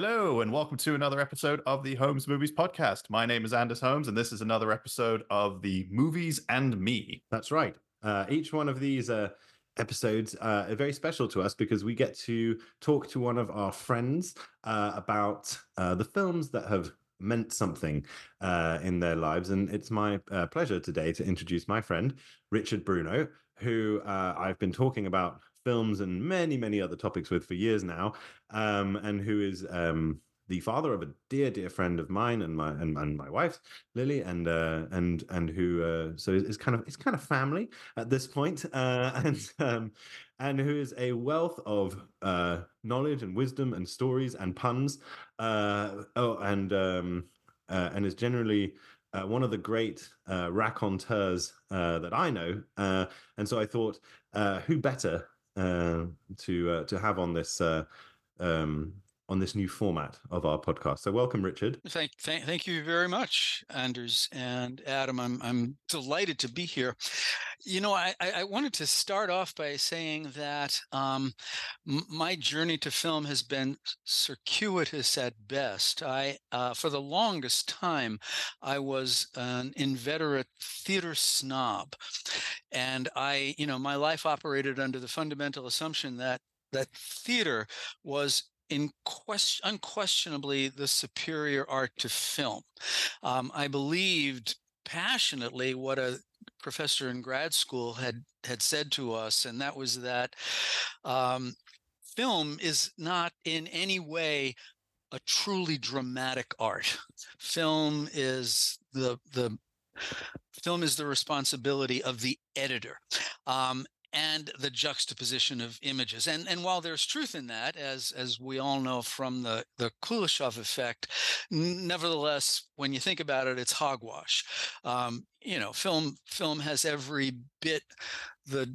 Hello, and welcome to another episode of the Holmes Movies Podcast. My name is Anders Holmes, and this is another episode of the Movies and Me. That's right. Uh, each one of these uh, episodes uh, are very special to us because we get to talk to one of our friends uh, about uh, the films that have meant something uh, in their lives. And it's my pleasure today to introduce my friend, Richard Bruno, who I've been talking about films and many, many other topics with for years now, um, and who is um, the father of a dear, dear friend of mine and my and, and my wife Lily, and uh, and and who uh, so is, kind of it's kind of family at this point, uh, and um, and who is a wealth of uh, knowledge and wisdom and stories and puns, uh, oh, and um, uh, and is generally. One of the great raconteurs that I know, and so I thought, who better to uh, to have on this uh, um, on this new format of our podcast. So, welcome, Richard. Thank, thank, thank you very much, Anders and Adam. I'm I'm delighted to be here. You know, I I wanted to start off by saying that um, my journey to film has been circuitous at best. I uh, for the longest time, I was an inveterate theater snob, and I, you know, my life operated under the fundamental assumption that that theater was in question, unquestionably the superior art to film. Um, I believed passionately what a professor in grad school had had said to us, and that was that um, film is not in any way a truly dramatic art. Film is the the film is the responsibility of the editor. Um, and the juxtaposition of images. And and while there's truth in that, as as we all know from the the Kuleshov effect, nevertheless, when you think about it, it's hogwash. Um, you know, film film has every bit the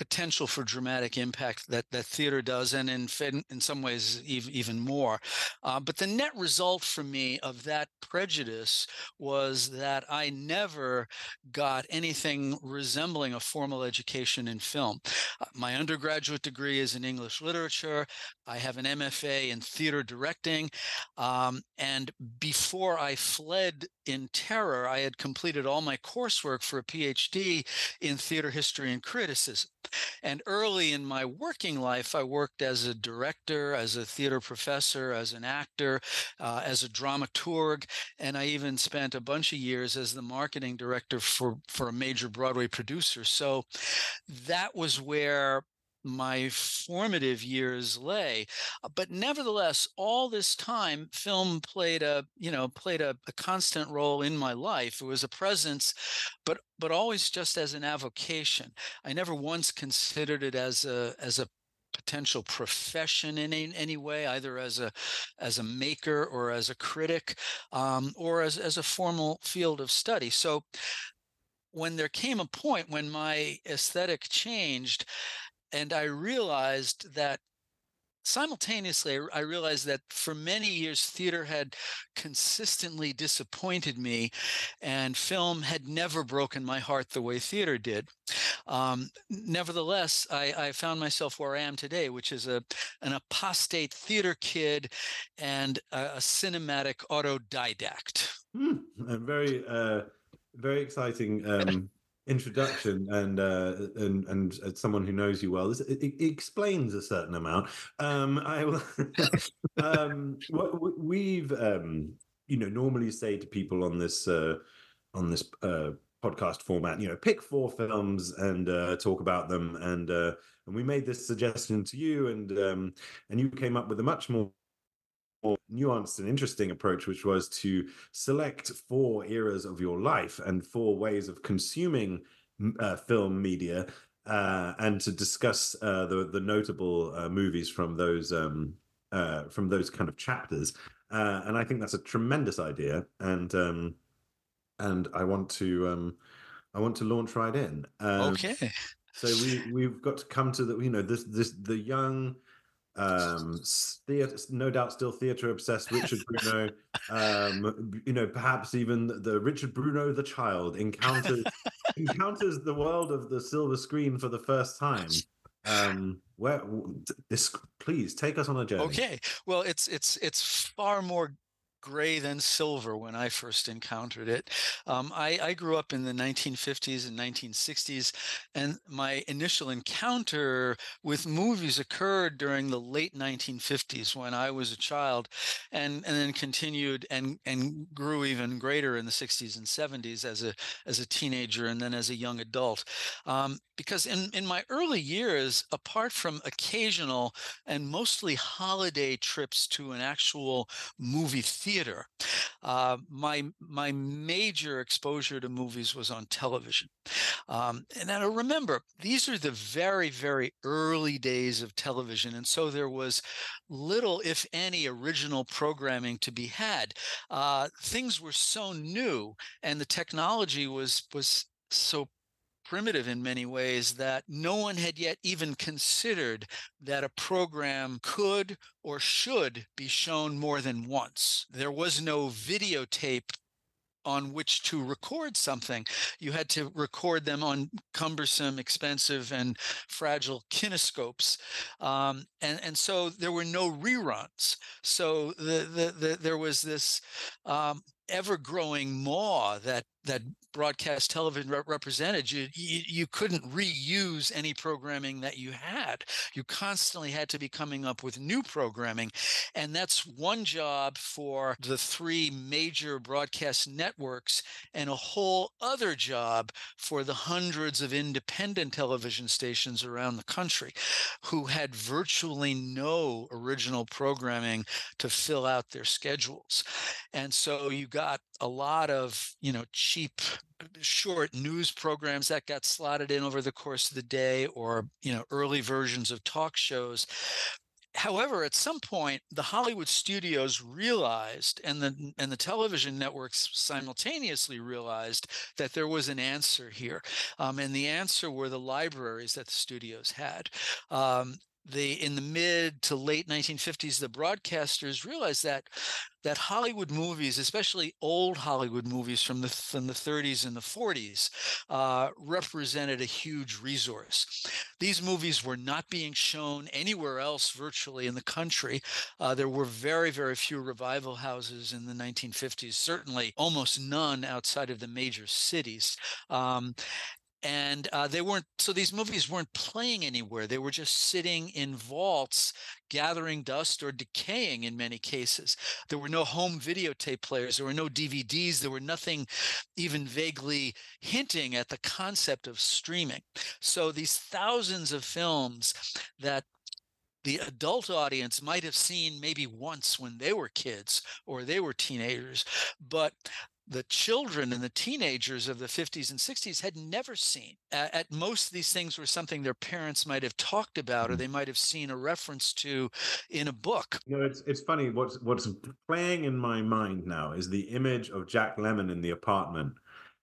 potential for dramatic impact that that theater does, and in in some ways even more. Uh, but the net result for me of that prejudice was that I never got anything resembling a formal education in film. Uh, my undergraduate degree is in English literature. I have an MFA in theater directing, um, and before I fled in terror, I had completed all my coursework for a PhD in theater history and criticism. And early in my working life, I worked as a director, as a theater professor, as an actor, uh, as a dramaturg, and I even spent a bunch of years as the marketing director for, for a major Broadway producer. So that was where my formative years lay uh, but nevertheless all this time film played a you know played a, a, constant role in my life. It was a presence but but always just as an avocation. I never once considered it as a as a potential profession in any, any way either as a as a maker or as a critic um, or as, as a formal field of study. So when there came a point when my aesthetic changed and I realized that simultaneously i realized that for many years theater had consistently disappointed me and film had never broken my heart the way theater did um, nevertheless I, I, found myself where i am today which is a an apostate theater kid and a, a cinematic autodidact hmm. very uh, very exciting um, introduction and uh, and and as someone who knows you well, this, it, it, explains a certain amount. Um, I will. um, we've um, you know normally say to people on this uh, on this uh, podcast format, you know, pick four films and uh, talk about them, and uh, and we made this suggestion to you, and um, and you came up with a much more nuanced and interesting approach, which was to select four eras of your life and four ways of consuming uh, film media, uh, and to discuss uh, the the notable uh, movies from those um, uh, from those kind of chapters. Uh, and I think that's a tremendous idea, and um, and I want to um, I want to launch right in. Um, okay. So we we've got to come to the you know this this the young um theater no doubt still theater obsessed richard bruno um you know perhaps even the richard bruno the child encounters encounters the world of the silver screen for the first time Um, where this? Please take us on a journey. Okay. Well, it's it's it's far more gray than silver when I first encountered it. Um, I, I, grew up in the 1950s and 1960s, and my initial encounter with movies occurred during the late 1950s when I was a child, and, and then continued and, and grew even greater in the 60s and 70s as a, as a teenager and then as a young adult. Um, because in, in my early years, apart from occasional and mostly holiday trips to an actual movie theater, uh, my my major exposure to movies was on television. Um, and I remember these are the very very early days of television, and so there was little, if any, original programming to be had. Uh, things were so new, and the technology was was so primitive in many ways that no one had yet even considered that a program could or should be shown more than once. There was no videotape on which to record something. You had to record them on cumbersome, expensive, and fragile kinescopes. Um, and, and so there were no reruns. So the, the, the there was this um, ever growing maw that that broadcast television re- represented you, you, you couldn't reuse any programming that you had. You constantly had to be coming up with new programming and that's one job for the three major broadcast networks and a whole other job for the hundreds of independent television stations around the country who had virtually no original programming to fill out their schedules. And so you got a lot of you know cheap short news programs that got slotted in over the course of the day or you know early versions of talk shows. However at some point the hollywood studios realized and the and the television networks simultaneously realized that there was an answer here um, and the answer were the libraries that the studios had. Um, the in the mid to late 1950s the broadcasters realized that that Hollywood movies, especially old Hollywood movies from the from the 30s and the 40s, uh, represented a huge resource. These movies were not being shown anywhere else virtually in the country. Uh, there were very very few revival houses in the 1950s. Certainly, almost none outside of the major cities. Um, and uh, they weren't so these movies weren't playing anywhere. They were just sitting in vaults gathering dust or decaying in many cases. There were no home videotape players. There were no dvds there were nothing even vaguely hinting at the concept of streaming. So these thousands of films that the adult audience might have seen maybe once when they were kids or they were teenagers but the children and the teenagers of the 50s and 60s had never seen. At, at, most, these things were something their parents might have talked about, or mm-hmm. they might have seen a reference to in a book. You know, it's it's funny. What's what's playing in my mind now is the image of Jack Lemmon in the apartment,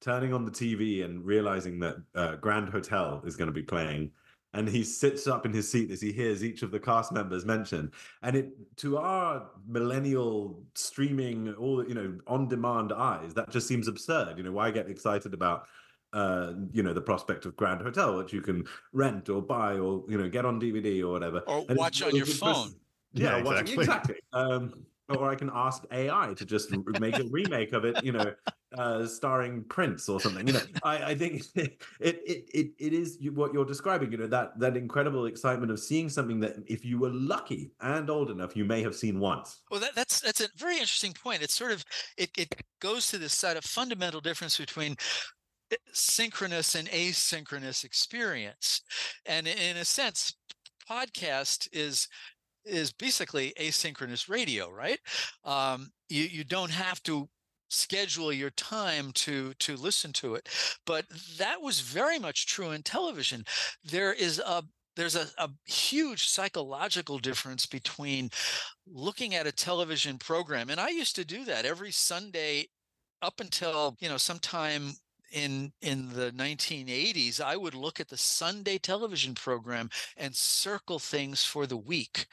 turning on the TV and realizing that uh, Grand Hotel is going to be playing and he sits up in his seat as he hears each of the cast members mentioned. And it to our millennial streaming all you know on demand eyes that just seems absurd. You know why get excited about uh you know the prospect of grand hotel which you can rent or buy or you know get on dvd or whatever. Or and watch on your phone. Yeah, yeah exactly. exactly. Um or I can ask AI to just make a remake of it, you know, uh, starring Prince or something. You know, I, I think it, it it it is what you're describing. You know, that that incredible excitement of seeing something that, if you were lucky and old enough, you may have seen once. Well, that, that's that's a very interesting point. It's sort of it it goes to this side of fundamental difference between eh, synchronous and asynchronous experience, and in a sense, podcast is is basically asynchronous radio, right? Um, you you don't have to schedule your time to to listen to it, but that was very much true in television. There is a there's a, a huge psychological difference between looking at a television program and i used to do that every sunday up until you know sometime in in the 1980s, I would look at the Sunday television program and circle things for the week.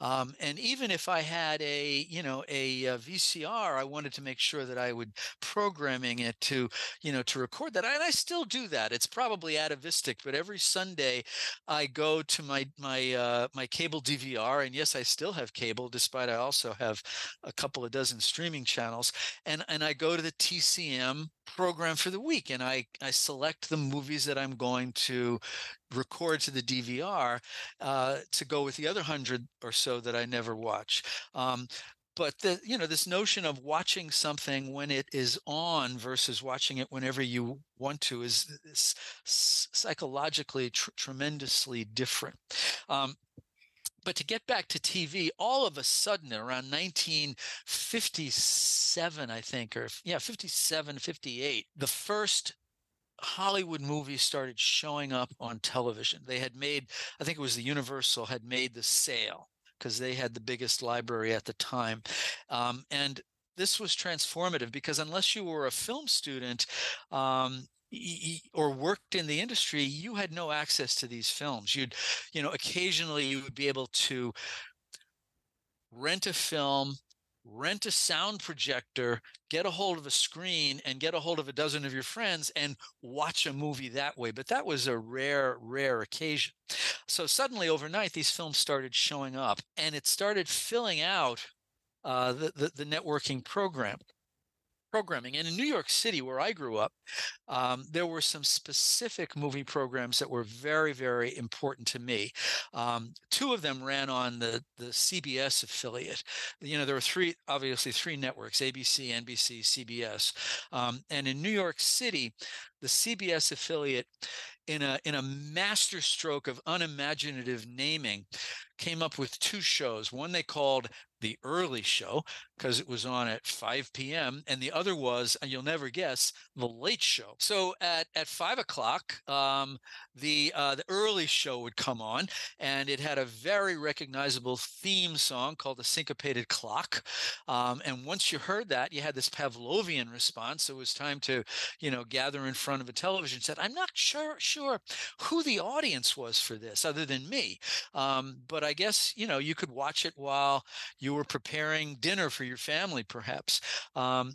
Um, and even if I had a you know a, a, VCR, I wanted to make sure that I would programming it to you know to record that. And I still do that. It's probably atavistic, but every Sunday I go to my my uh, my cable DVR, and yes, I still have cable, despite I also have a couple of dozen streaming channels, and and I go to the TCM program for the week and I, I select the movies that I'm going to record to the DVR uh, to go with the other hundred or so that I never watch. Um, but the you know this notion of watching something when it is on versus watching it whenever you want to is, is psychologically tr- tremendously different um, but to get back to TV, all of a sudden around 1957, I think, or yeah, 57, 58, the first Hollywood movies started showing up on television. They had made, I think it was the Universal had made the sale because they had the biggest library at the time. Um, and this was transformative because unless you were a film student, um, or worked in the industry, you had no access to these films. You'd, you know, occasionally you would be able to rent a film, rent a sound projector, get a hold of a screen, and get a hold of a dozen of your friends and watch a movie that way. But that was a rare, rare occasion. So suddenly overnight, these films started showing up and it started filling out uh, the, the, the networking program programming. And in New York City, where I grew up, um, there were some specific movie programs that were very, very important to me. Um, two of them ran on the the CBS affiliate. You know, there were three, obviously three networks: ABC, NBC, CBS. Um, and in New York City, the CBS affiliate, in a in a masterstroke of unimaginative naming, came up with two shows. One they called the early show because it was on at 5 p.m. and the other was, and you'll never guess, the late show. So at at five o'clock, um, the uh, the early show would come on, and it had a very recognizable theme song called the Syncopated Clock. Um, and once you heard that, you had this Pavlovian response. So it was time to, you know, gather in front of a television set. I'm not sure sure who the audience was for this, other than me. Um, but I guess you know you could watch it while you were preparing dinner for your family, perhaps. Um,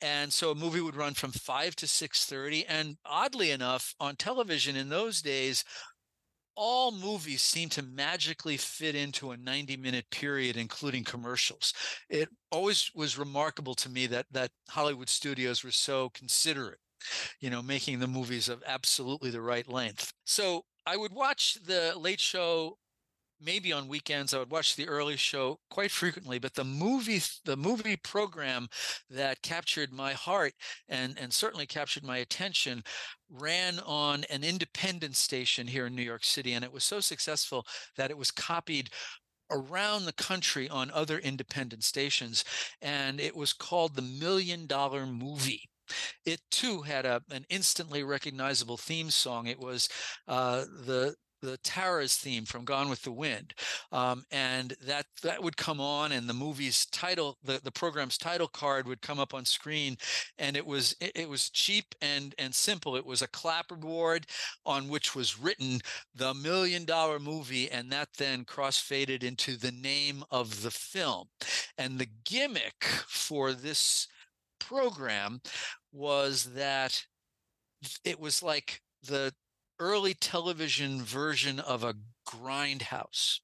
and so a movie would run from five to six thirty. And oddly enough, on television in those days, all movies seem to magically fit into a 90 minute period including commercials it always was remarkable to me that that hollywood studios were so considerate you know making the movies of absolutely the right length so i would watch the late show maybe on weekends I would watch the early show quite frequently, but the movie the movie program that captured my heart and and certainly captured my attention ran on an independent station here in New York City and it was so successful that it was copied around the country on other independent stations and it was called the Million Dollar Movie. It too had a, an instantly recognizable theme song. It was uh, the the Tara's theme from Gone with the Wind, um, and that that would come on, and the movie's title, the, the program's title card would come up on screen, and it was it, it was cheap and and simple. It was a clapperboard on which was written the Million Dollar Movie, and that then cross faded into the name of the film, and the gimmick for this program was that it was like the early television version of a grindhouse.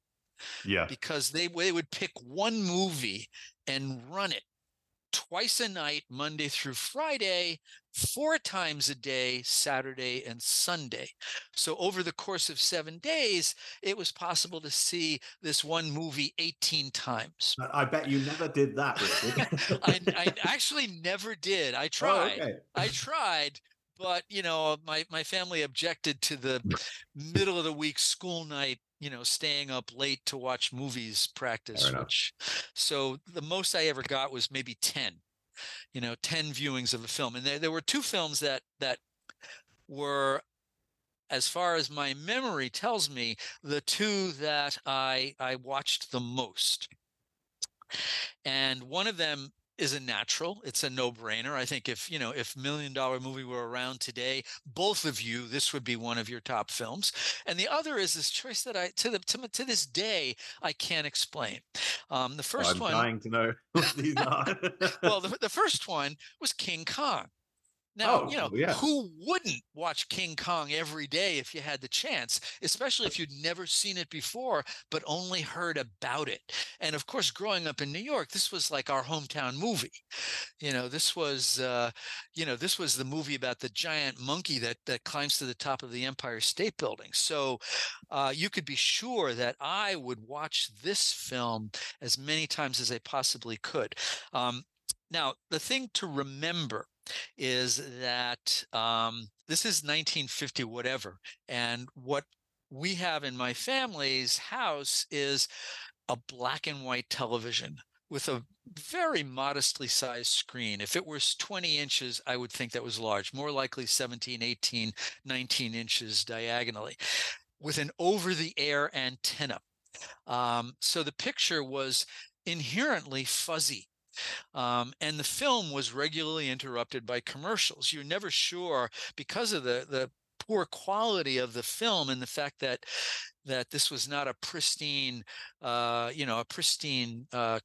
Yeah. Because they they would pick one movie and run it twice a night, Monday through Friday, four times a day, Saturday and Sunday. So over the course of seven days, it was possible to see this one movie 18 times. I bet you never did that, I, I, actually never did. I oh, tried. Oh, okay. I tried, but you know uh, my my family objected to the middle of the week school night you know staying up late to watch movies practice which so the most i ever got was maybe 10 you know 10 viewings of a film and there, there were two films that that were as far as my memory tells me the two that i i watched the most. And one of them is a natural. It's a no-brainer. I think if you know if Million Dollar Movie were around today, both of you, this would be one of your top films. And the other is this choice that I to the to, to this day I can't explain. Um, the 1st I'm one, dying to know what these are. well, the, the first one was King Kong. Now, Oh, you know, yeah. who wouldn't watch King Kong every day if you had the chance, especially if you'd never seen it before, but only heard about it? And of course, growing up in New York, this was like our hometown movie. You know, this was, uh, you know, this was the movie about the giant monkey that that climbs to the top of the Empire State Building. So uh, you could be sure that I would watch this film as many times as I possibly could. Um, now, the thing to remember is that um, this is 1950 whatever, and what we have in my family's house is a black and white television with a very modestly sized screen. If it was 20 inches, I would think that was large, more likely 17, 18, 19 inches diagonally, with an over the air antenna. Um, so the picture was inherently fuzzy. Um, and the film was regularly interrupted by commercials. You're never sure because of the the poor quality of the film and the fact that that this was not a pristine, uh, you know, a pristine uh,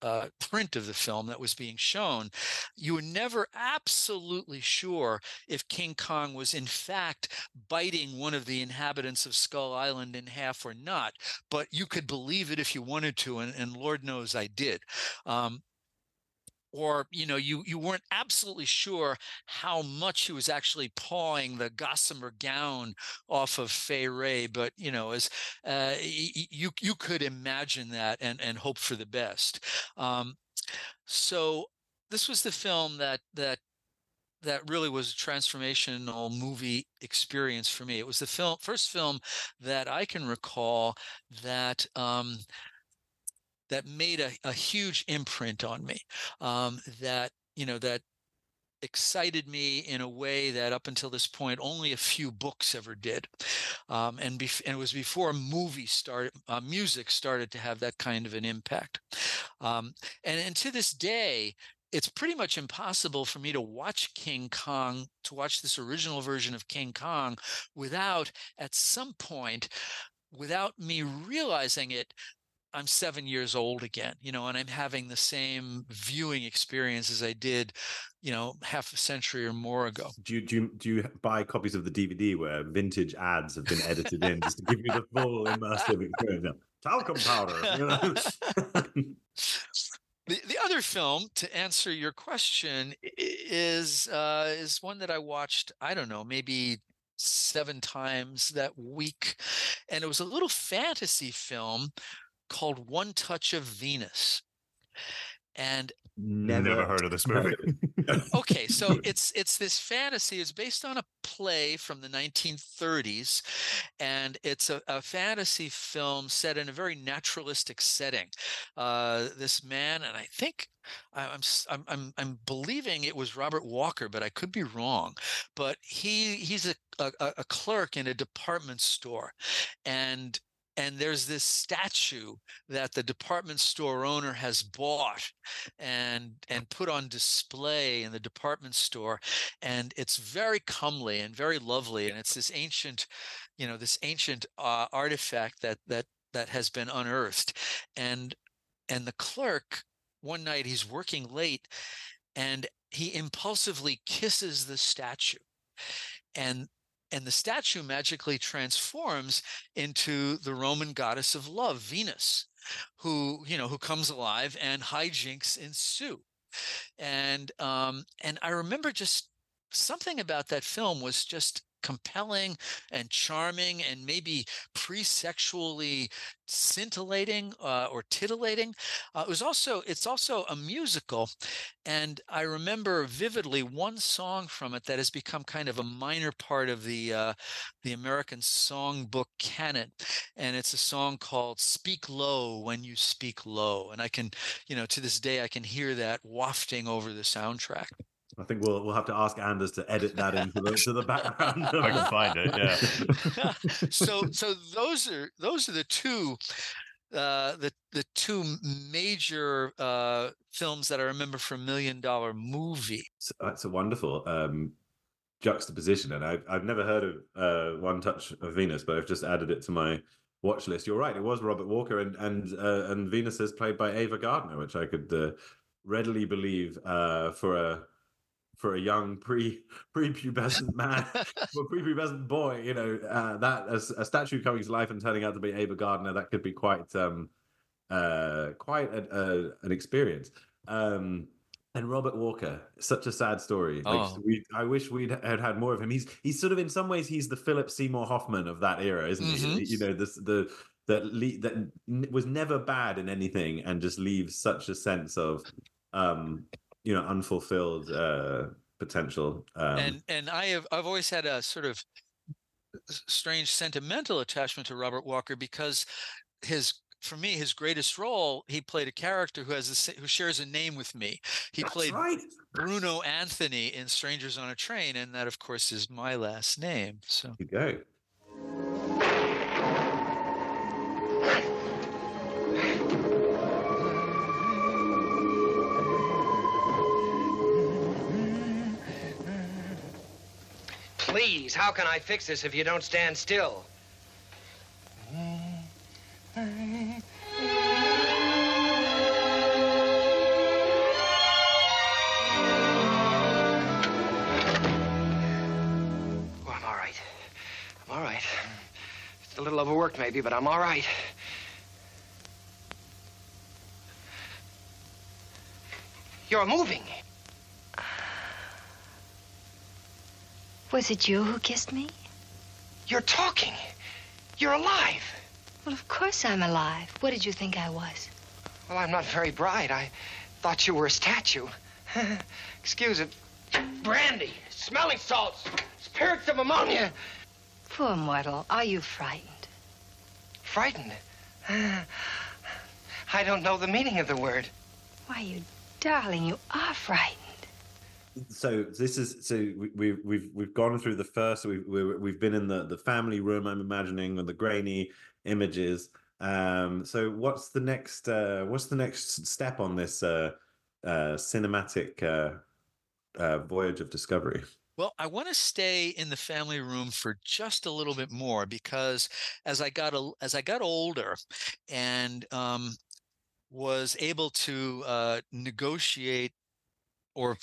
uh, print of the film that was being shown, you were never absolutely sure if King Kong was in fact biting one of the inhabitants of Skull Island in half or not. But you could believe it if you wanted to, and, and Lord knows I did. Um, or you know you you weren't absolutely sure how much he was actually pawing the gossamer gown off of Fay Wray, but you know as uh, you you could imagine that and and hope for the best. Um, so this was the film that that that really was a transformational movie experience for me. It was the film first film that I can recall that um, that made a, a huge imprint on me. Um, that you know that excited me in a way that up until this point only a few books ever did um, and, bef- and it was before movies started uh, music started to have that kind of an impact um, and, and to this day it's pretty much impossible for me to watch king kong to watch this original version of king kong without at some point without me realizing it I'm seven years old again, you know, and I'm having the same viewing experience as I did, you know, half a century or more ago. do you do you, do you buy copies of the DVD where vintage ads have been edited in just to give you the full immersive experience? Talcum powder. You know? The, the other film, to answer your question, is uh, is one that I watched. I don't know, maybe seven times that week, and it was a little fantasy film called One Touch of Venus. And Never, heard of this movie. okay so it's it's this fantasy it's based on a play from the 1930s and it's a, a fantasy film set in a very naturalistic setting uh, this man and i think I- I'm, s- I'm I'm I'm believing it was Robert Walker, but I could be wrong. But he he's a, a, a clerk in a department store, and and there's this statue that the department store owner has bought and and put on display in the department store and it's very comely and very lovely and it's this ancient you know this ancient uh, artifact that that that has been unearthed and and the clerk one night he's working late and he impulsively kisses the statue and and the statue magically transforms into the roman goddess of love venus who you know who comes alive and hijinks ensue and um and i remember just something about that film was just compelling and charming and maybe pre-sexually scintillating uh, or titillating. Uh, it was also it's also a musical and i remember vividly one song from it that has become kind of a minor part of the uh, the american songbook canon and it's a song called speak low when you speak low and i can you know to this day i can hear that wafting over the soundtrack I think we'll we'll have to ask Anders to edit that into the to the background. If I can find it, yeah. so so those are those are the two uh, the the two major uh, films that I remember from Million Dollar Movie. So that's a wonderful um, juxtaposition, and I've I've never heard of uh, One Touch of Venus, but I've just added it to my watch list. You're right; it was Robert Walker, and and uh, and Venus is played by Ava Gardner, which I could uh, readily believe uh, for a for a young pre pre-pubescent man, for a pre-pubescent boy, you know, uh, that a, a, statue coming to life and turning out to be Ava Gardner, that could be quite um, uh, quite a, a, an experience. Um, and Robert Walker, such a sad story. Like, oh. we, I wish we'd had had more of him. He's he's sort of in some ways he's the Philip Seymour Hoffman of that era, isn't mm-hmm. he? You know, this the that le- that was never bad in anything and just leaves such a sense of um you know unfulfilled uh potential um, and and i have i've always had a sort of strange sentimental attachment to robert walker because his for me his greatest role he played a character who has a, who shares a name with me. He That's played right. bruno anthony in strangers on a train and that of course is my last name so. You go Please, how can I fix this if you don't stand still? I'm all right. I'm all right. It's a little overworked, maybe, but I'm all right. You're moving. Was it you who kissed me? You're talking. You're alive. Well, of course I'm alive. What did you think I was? Well, I'm not very bright. I thought you were a statue. Excuse it. Brandy, smelling salts, spirits of ammonia. Poor mortal. Are you frightened? Frightened? I don't know the meaning of the word. Why, you darling, you are frightened so this is so we, we've we've we've gone through the first we've we've been in the the family room i'm imagining with the grainy images. Um so what's the next uh what's the next step on this uh uh cinematic uh, uh voyage of discovery? Well, I want to stay in the family room for just a little bit more because as I got a, as I got older, and um, was able to uh, negotiate or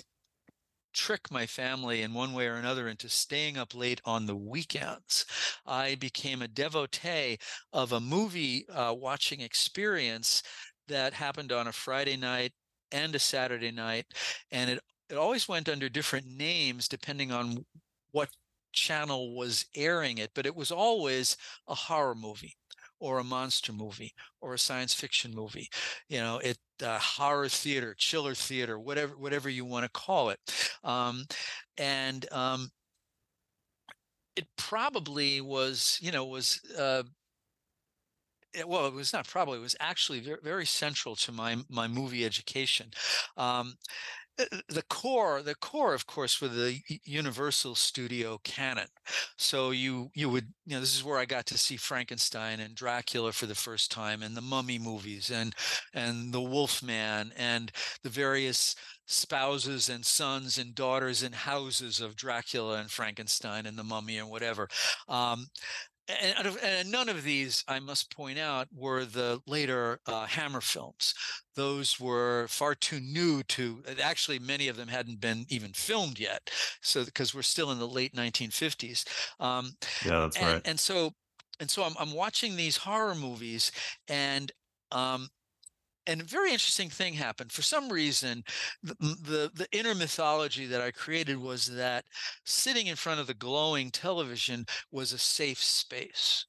trick my family in one way or another into staying up late on the weekends. I became a devotee of a movie uh, watching experience that happened on a Friday night and a Saturday night. And it, it always went under different names depending on what channel was airing it, but it was always a horror movie or a monster movie or a science fiction movie. You know, it uh, horror theater, chiller theater, whatever whatever you want to call it, um, and um, it probably was you know was. Uh, well, it was not probably. It was actually very, very central to my my movie education. Um, the core the core of course with the universal studio canon. So you you would you know this is where i got to see frankenstein and dracula for the first time and the mummy movies and and the wolfman and the various spouses and sons and daughters and houses of dracula and frankenstein and the mummy and whatever. Um, and, and, none of these, I must point out, were the later uh, Hammer films. Those were far too new to. Actually, many of them hadn't been even filmed yet, so because we're still in the late 1950s. Um, yeah, that's and, right. And so, and so, I'm, I'm watching these horror movies, and um, and a very interesting thing happened. For some reason, the, the, the inner mythology that I created was that sitting in front of the glowing television was a safe space.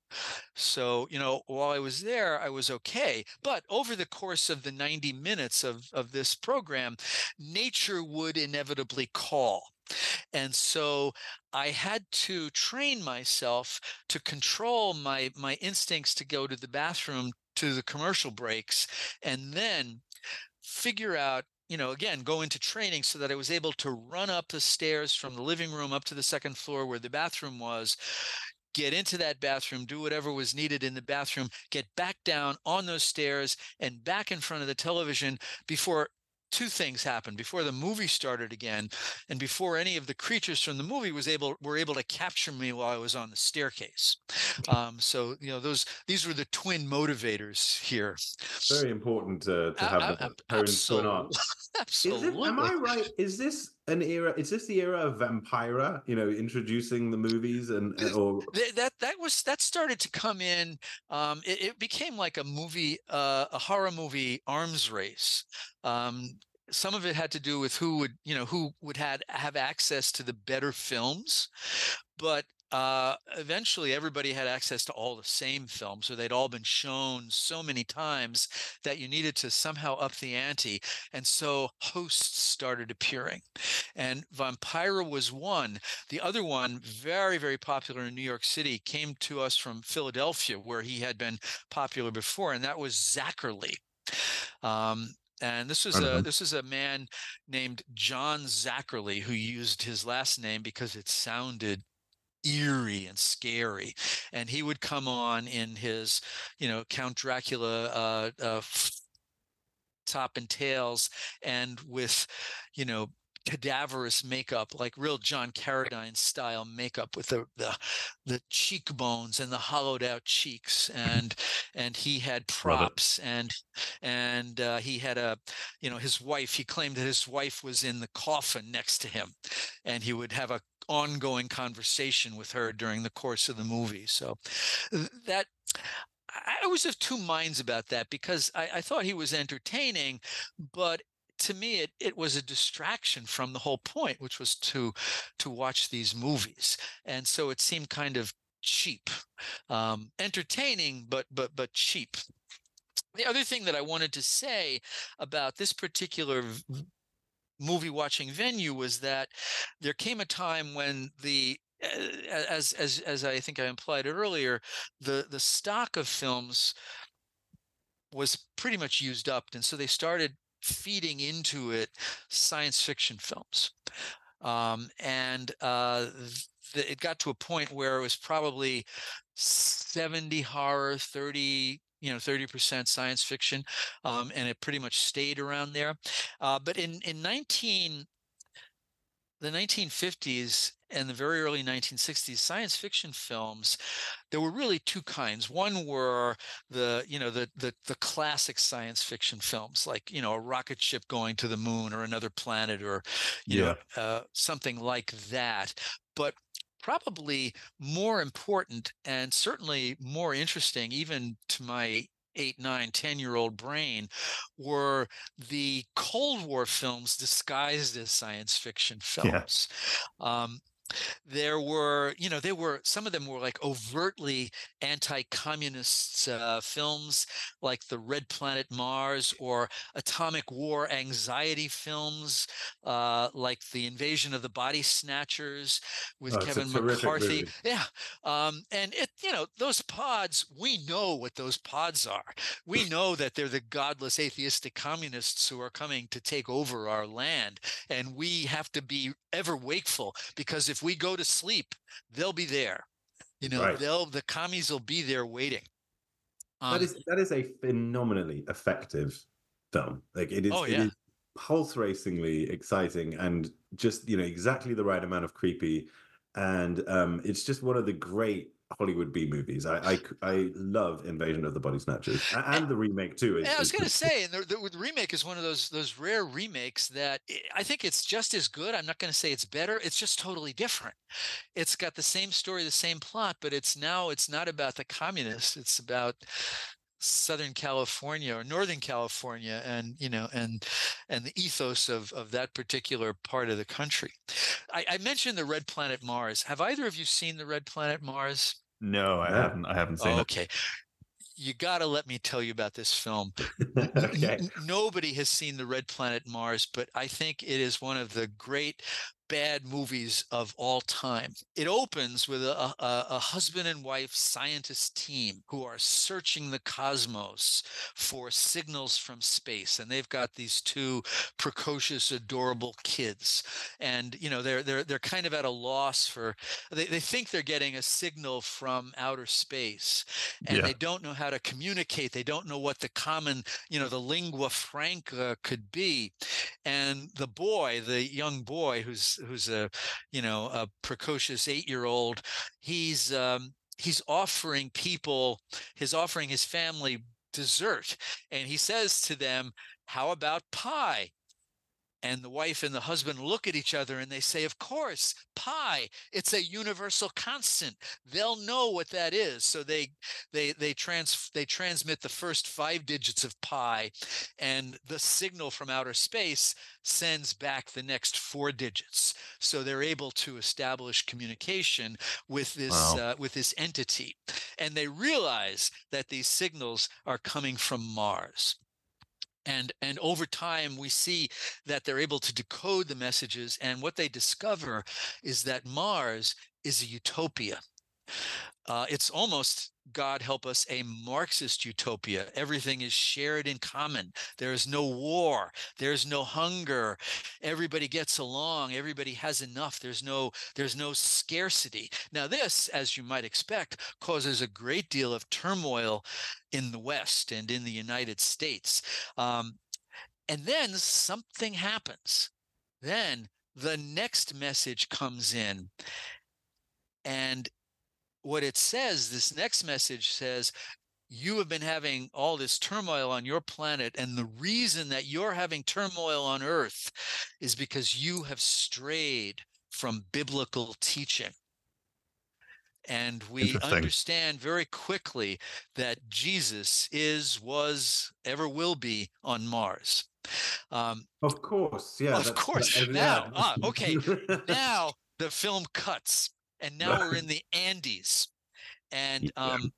So, you know, while I was there, I was okay. But over the course of the 90 minutes of, of this program, nature would inevitably call. And so I had to train myself to control my my instincts to go to the bathroom to the commercial breaks and then figure out you know again go into training so that i was able to run up the stairs from the living room up to the second floor where the bathroom was get into that bathroom, do whatever was needed in the bathroom, get back down on those stairs and back in front of the television before two things happened. Before the movie started again and before any of the creatures from the movie was able were able to capture me while i was on the staircase. Um, so you know those these were the twin motivators here. Very important to, to have A- the a- parents twin arcs. Is absolutely it, am I right? Is this an era? Is this the era of Vampira? You know, introducing the movies and or Th- that that was that started to come in um it, it became like a movie uh a horror movie arms race um some of it had to do with who would you know who would had have access to the better films but uh eventually everybody had access to all the same films so they'd all been shown so many times that you needed to somehow up the ante and so hosts started appearing. And vampira was one. The other one, very, very popular in New York City, came to us from Philadelphia, where he had been popular before, and that was Zacherley. Um, and this was a this is a man named John Zacherle who used his last name because it sounded eerie and scary and he would come on in his you know count dracula uh, uh top and tails and with you know cadaverous makeup like real john carradine style makeup with the, the the cheekbones and the hollowed out cheeks and and he had props and and uh, he had a you know his wife he claimed that his wife was in the coffin next to him and he would have a ongoing conversation with her during the course of the movie so that I was of two minds about that because I, I thought he was entertaining, but to me it, it was a distraction from the whole point, which was to to watch these movies. And so it seemed kind of cheap. Um, entertaining, but but but cheap. The other thing that I wanted to say about this particular movie watching venue was that there came a time when the uh, as as as I think I implied earlier, the the stock of films was pretty much used up, and so they started feeding into it science fiction films, um, and uh, it got to a point where it was probably seventy horror, thirty you know 30% science fiction um, and it pretty much stayed around there. Uh, but in in 19 the 1950s and the very early 1960s science fiction films there were really two kinds. One were the you know the the the classic science fiction films like you know a rocket ship going to the moon or another planet or you know uh, something like that. But probably more important and certainly more interesting even to my eight, nine, ten year old brain were the Cold War films disguised as science fiction Yeah. films. Um, there were, you know, there were some of them were like overtly anti-communist uh, films, like the Red Planet Mars or atomic war anxiety films, uh, like the Invasion of the Body Snatchers with Oh, Kevin McCarthy. movie. Yeah, um, and it, you know, those pods, we know what those pods are. We know that they're the godless atheistic communists who are coming to take over our land. And we have to be ever wakeful because if we go to sleep, they'll be there. You know, Right. they'll, the commies will be there waiting. Um, is that is a phenomenally effective film. Like it is, Oh, yeah. is pulse racingly exciting and just you know exactly the right amount of creepy. And um, it's just one of the great Hollywood B movies. I I love Invasion of the Body Snatchers and the remake too. Is, Yeah, I was going to say, and the, the, the remake is one of those those rare remakes that i- I think it's just as good. I'm not going to say it's better. It's just totally different. It's got the same story, the same plot, but it's now it's not about the communists. It's about Southern California or Northern California, and you know, and and the ethos of of that particular part of the country. I, I mentioned the Red Planet Mars. Have either of you seen the Red Planet Mars? No, I Yeah. haven't. I haven't seen Oh, it. okay. You got to let me tell you about this film. okay. N- nobody has seen the red planet Mars, but I think it is one of the great bad movies of all time. It opens with a, a, a, husband and wife scientist team who are searching the cosmos for signals from space, and they've got these two precocious, adorable kids, and you know they're they're they're kind of at a loss for they, they think they're getting a signal from outer space, and yeah. they don't know how to communicate. They don't know what the common you know the lingua franca could be, and the boy, the young boy who's who's a you know a precocious eight year old he's um, he's offering people he's offering his family dessert and he says to them how about pie and the wife and the husband look at each other and they say of course pi it's a universal constant. They'll know what that is. So they they they trans they transmit the first five digits of pi and the signal from outer space sends back the next four digits. So they're able to establish communication with this wow. uh, with this entity. And they realize that these signals are coming from mars and and over time we see that they're able to decode the messages and what they discover is that mars is a utopia uh, it's almost God help us, a Marxist utopia. Everything is shared in common. There is no war. There's no hunger. Everybody gets along. Everybody has enough. There's no there's no scarcity. Now this, as you might expect, causes a great deal of turmoil in the West and in the United States. Um, and then something happens. Then the next message comes in and what it says, this next message says, you have been having all this turmoil on your planet. And the reason that you're having turmoil on Earth is because you have strayed from biblical teaching. And we understand very quickly that Jesus is, was, ever will be on Mars. Um, of course, yeah. Of course. now, ah, okay. now the film cuts and now we're in the Andes, and um,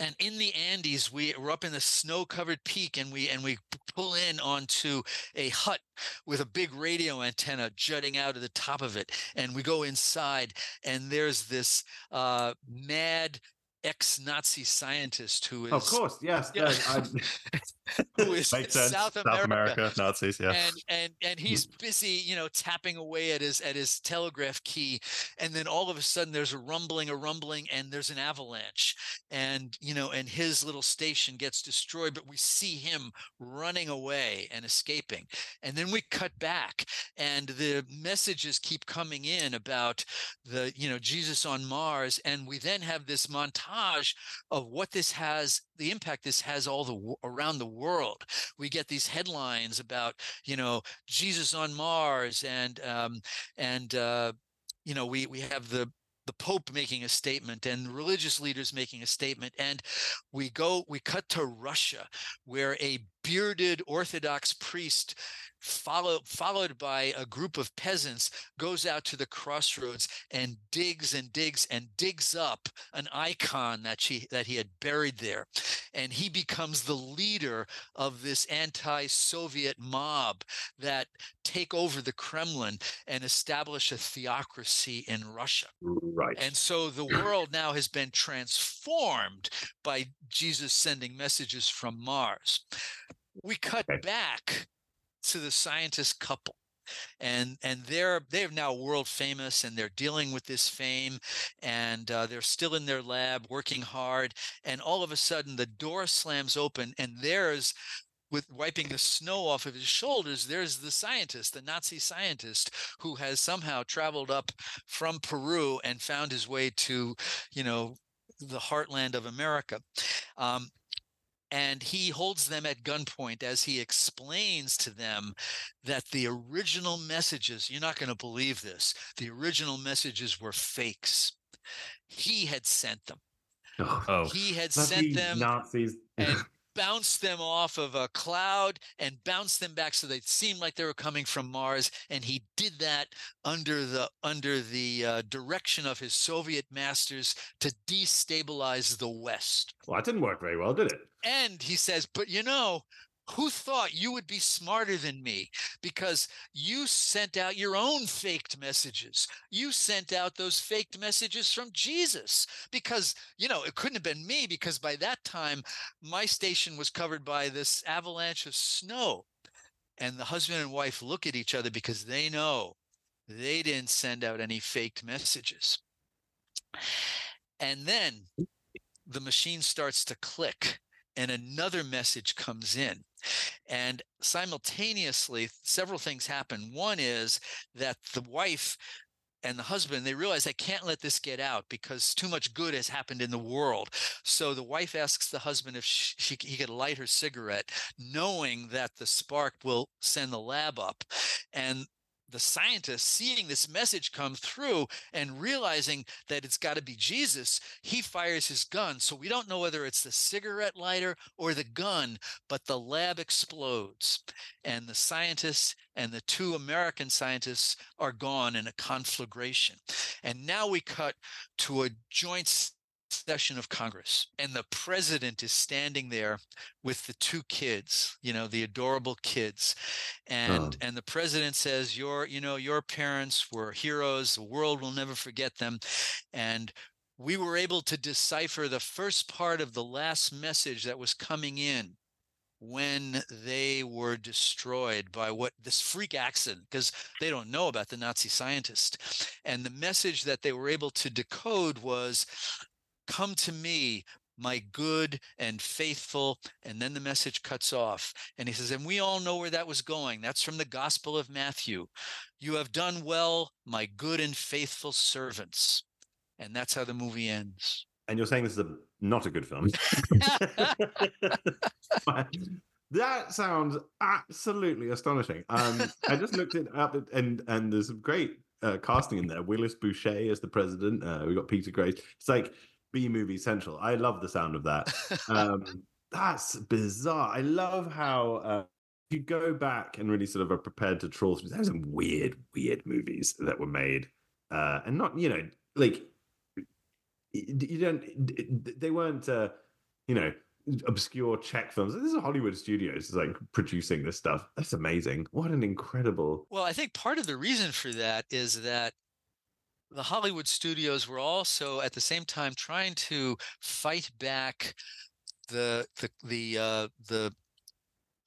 and in the Andes, we we're up in the snow-covered peak, and we and we pull in onto a hut with a big radio antenna jutting out of the top of it, and we go inside, and there's this uh, mad ex-Nazi scientist who is, of course, yes, yeah, who is Makes sense. South America. South America, Nazis, yeah, and and and he's busy, you know, tapping away at his at his telegraph key, and then all of a sudden there's a rumbling, a rumbling, and there's an avalanche, and you know, and his little station gets destroyed, but we see him running away and escaping, and then we cut back, and the messages keep coming in about the you know Jesus on Mars, and we then have this montage montage of what this has the impact this has all the around the world. We get these headlines about you know jesus on mars and um and uh you know we we have the the pope making a statement and religious leaders making a statement. And we go we cut to russia where a bearded orthodox priest follow, followed by a group of peasants, goes out to the crossroads and digs and digs and digs up an icon that she that he had buried there, and he becomes the leader of this anti-Soviet mob that take over the Kremlin and establish a theocracy in Russia. Right. And so the world now has been transformed by Jesus sending messages from Mars. We cut back to the scientist couple and and they're they're now world famous and they're dealing with this fame and uh, they're still in their lab working hard and all of a sudden the door slams open and there's with wiping the snow off of his shoulders there's the scientist the nazi scientist who has somehow traveled up from peru and found his way to you know the heartland of america. Um, and he holds them at gunpoint as he explains to them that the original messages, you're not going to believe this, the original messages were fakes. He had sent them. Oh, he had sent them Nazis. and bounced them off of a cloud and bounce them back so they seemed like they were coming from Mars. And he did that under the under the uh, direction of his Soviet masters to destabilize the West. Well, that didn't work very well, did it? And he says, but you know, who thought you would be smarter than me? Because you sent out your own faked messages. You sent out those faked messages from jesus. Because you know it couldn't have been me because by that time my station was covered by this avalanche of snow. And the husband and wife look at each other because they know they didn't send out any faked messages. And then the machine starts to click and another message comes in. And simultaneously, several things happen. One is that the wife and the husband they realize they can't let this get out because too much good has happened in the world so the wife asks the husband if she, she, he could light her cigarette knowing that the spark will send the lab up and the scientist seeing this message come through and realizing that it's got to be Jesus, he fires his gun. So we don't know whether it's the cigarette lighter or the gun, but the lab explodes. And the scientists and the two American scientists are gone in a conflagration. And now we cut to a joint session of Congress, and the president is standing there with the two kids, you know, the adorable kids, and oh. and the president says, "Your, you know, your parents were heroes. The world will never forget them," and we were able to decipher the first part of the last message that was coming in when they were destroyed by what this freak accident because they don't know about the nazi scientist and the message that they were able to decode was Come to me, my good and faithful. And then the message cuts off. And he says, and we all know where that was going. That's from the Gospel of Matthew. You have done well, my good and faithful servants. And that's how the movie ends. And you're saying this is a, not a good film. that sounds absolutely astonishing. Um, I just looked it up, and and there's some great uh, casting in there. Willis Bouchey as the president. Uh, we got Peter Graves. It's like B movie central. I love the sound of that. Um, that's bizarre. I love how uh, you go back and really sort of are prepared to trawl through. There's some weird, weird movies that were made, uh, and not you know like you don't. They weren't uh, you know obscure Czech films. This is Hollywood studios like producing this stuff. That's amazing. What an incredible. Well, I think part of the reason for that is that the Hollywood studios were also at the same time trying to fight back the the the uh, the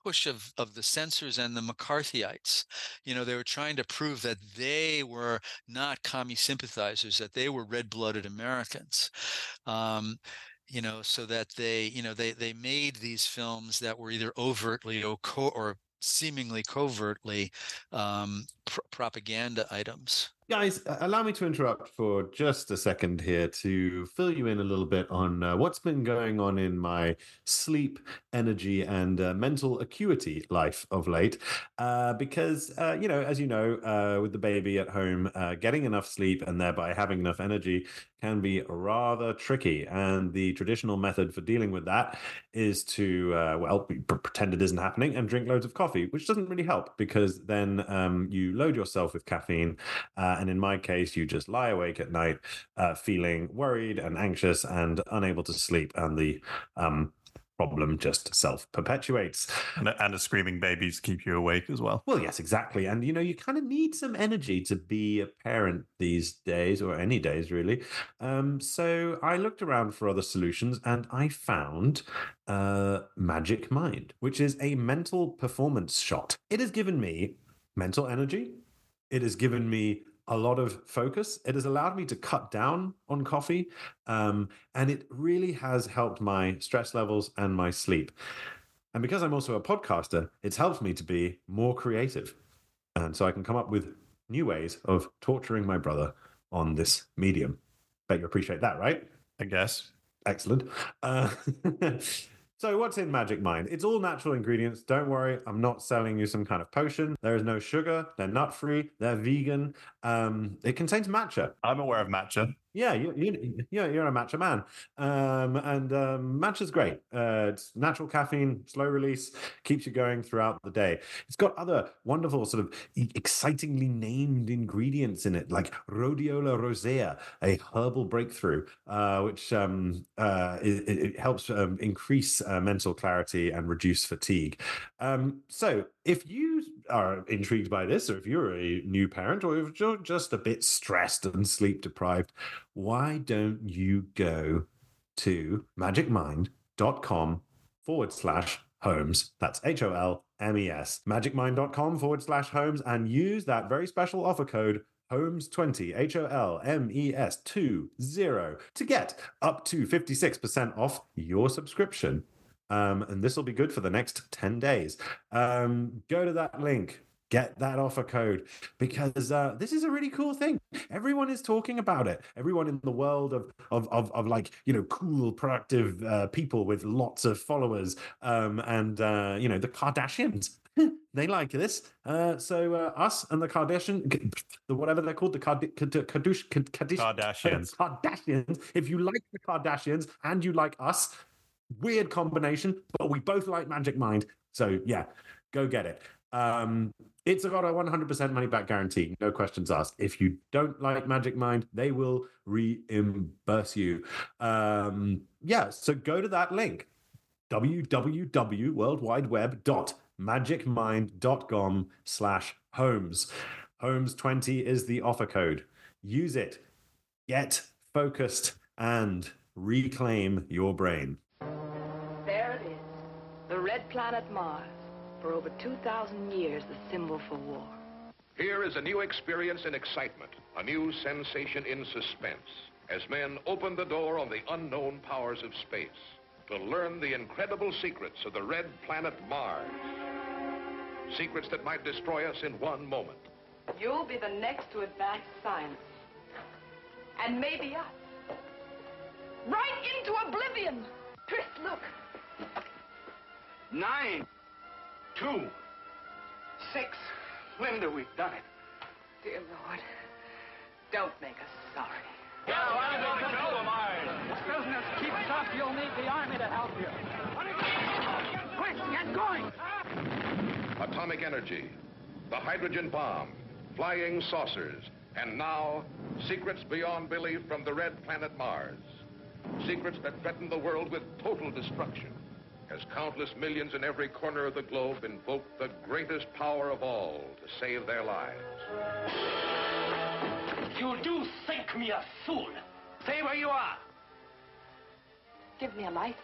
push of of the censors and the McCarthyites. You know, they were trying to prove that they were not commie sympathizers, that they were red-blooded Americans. Um, you know, so that they, you know, they they made these films that were either overtly or, co- or seemingly covertly um, pr- propaganda items. Guys, allow me to interrupt for just a second here to fill you in a little bit on uh, what's been going on in my sleep, energy, and uh, mental acuity life of late. Uh, because, uh, you know, as you know, uh, with the baby at home, uh, getting enough sleep and thereby having enough energy can be rather tricky. And the traditional method for dealing with that is to, well, pretend it isn't happening and drink loads of coffee, which doesn't really help because then um, you load yourself with caffeine uh, and in my case, you just lie awake at night, uh, feeling worried and anxious and unable to sleep. And the um, problem just self perpetuates. And, and the screaming babies keep you awake as well. Well, yes, exactly. And you know, you kind of need some energy to be a parent these days, or any days really. Um, so I looked around for other solutions and I found uh, Magic Mind, which is a mental performance shot. It has given me mental energy. It has given me a lot of focus. It has allowed me to cut down on coffee, um, and it really has helped my stress levels and my sleep. And because I'm also a podcaster, it's helped me to be more creative. And so I can come up with new ways of torturing my brother on this medium. Bet you appreciate that, right? I guess. Excellent. Uh, So, what's in Magic Mind? It's all natural ingredients. Don't worry, I'm not selling you some kind of potion. There is no sugar. They're nut free. They're vegan. Um, it contains matcha. I'm aware of matcha. Yeah, you, you, you're, you're a matcha man. Um, and um, matcha's great. Uh, it's natural caffeine, slow release, keeps you going throughout the day. It's got other wonderful, sort of excitingly named ingredients in it, like rhodiola rosea, a herbal breakthrough, uh, which um, uh, it, it helps um, increase uh, mental clarity and reduce fatigue. Um, so, if you are intrigued by this, or if you're a new parent, or if you're just a bit stressed and sleep deprived, why don't you go to magicmind.com forward slash holmes? That's H O L M E S. Magicmind.com forward slash holmes and use that very special offer code Holmes20, H O L M E S 20, to get up to 56% off your subscription. Um, and this will be good for the next 10 days. Um, go to that link, get that offer code because uh, this is a really cool thing. Everyone is talking about it. Everyone in the world of of of, of like you know cool, productive uh, people with lots of followers, um, and uh, you know the Kardashians. they like this. Uh, so uh, us and the Kardashian, the whatever they're called, the Kardashians. Kardashians. If you like the Kardashians and you like us, weird combination, but we both like Magic Mind. So yeah, go get it. Um, it's got a 100% money back guarantee, no questions asked. If you don't like Magic Mind, they will reimburse you. Um, yeah, so go to that link www.worldwideweb.magicmind.com slash holmes. Holmes20 is the offer code. Use it. Get focused and reclaim your brain. There it is. The red planet Mars. For over 2,000 years, the symbol for war. Here is a new experience in excitement, a new sensation in suspense, as men open the door on the unknown powers of space to learn the incredible secrets of the red planet Mars. Secrets that might destroy us in one moment. You'll be the next to advance science. And maybe us. Right into oblivion! Chris, look. Nine. Two. Six. Linda, we've done it. Dear Lord, don't make us sorry. This business keeps up. You'll need the army to help you. Quick, get going. Atomic energy, the hydrogen bomb, flying saucers, and now secrets beyond belief from the red planet Mars. Secrets that threaten the world with total destruction as countless millions in every corner of the globe invoke the greatest power of all to save their lives. You do think me a fool. Stay where you are. Give me a light.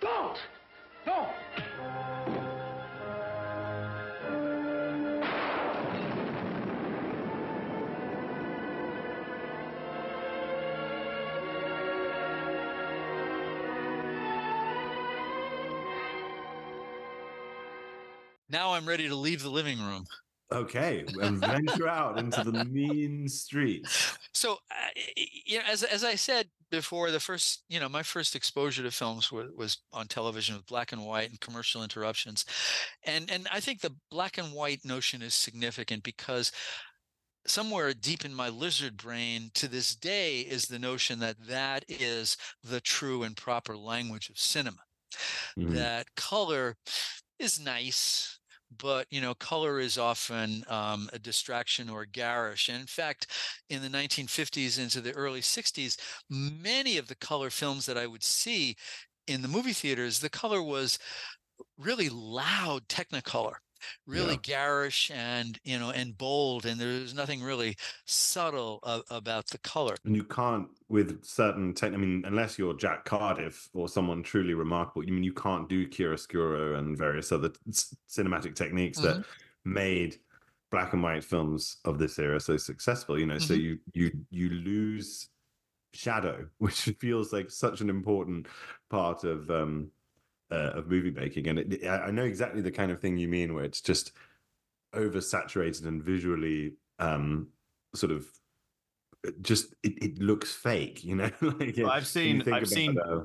Don't! Don't! Now I'm ready to leave the living room. Okay, and venture out into the mean streets. So, uh, you know, as as I said before, the first, you know, my first exposure to films was, was on television with black and white and commercial interruptions, and and I think the black and white notion is significant because somewhere deep in my lizard brain to this day is the notion that that is the true and proper language of cinema. Mhm. That color is nice but you know color is often um, a distraction or garish. And in fact in the 1950s into the early 60s many of the color films that i would see in the movie theaters the color was really loud technicolor really Yeah. garish and you know and bold and there's nothing really subtle a- about the color And you can't, with certain tech, I mean, unless you're Jack Cardiff or someone truly remarkable, you mean you can't do chiaroscuro and various other cinematic techniques that made black and white films of this era so successful. You know, so Mhm. you you you lose shadow, which feels like such an important part of um uh, of movie making. And it, I I know exactly the kind of thing you mean, where it's just oversaturated and visually um sort of uh, just it, it looks fake you know like Well, I've seen- I've seen- uh,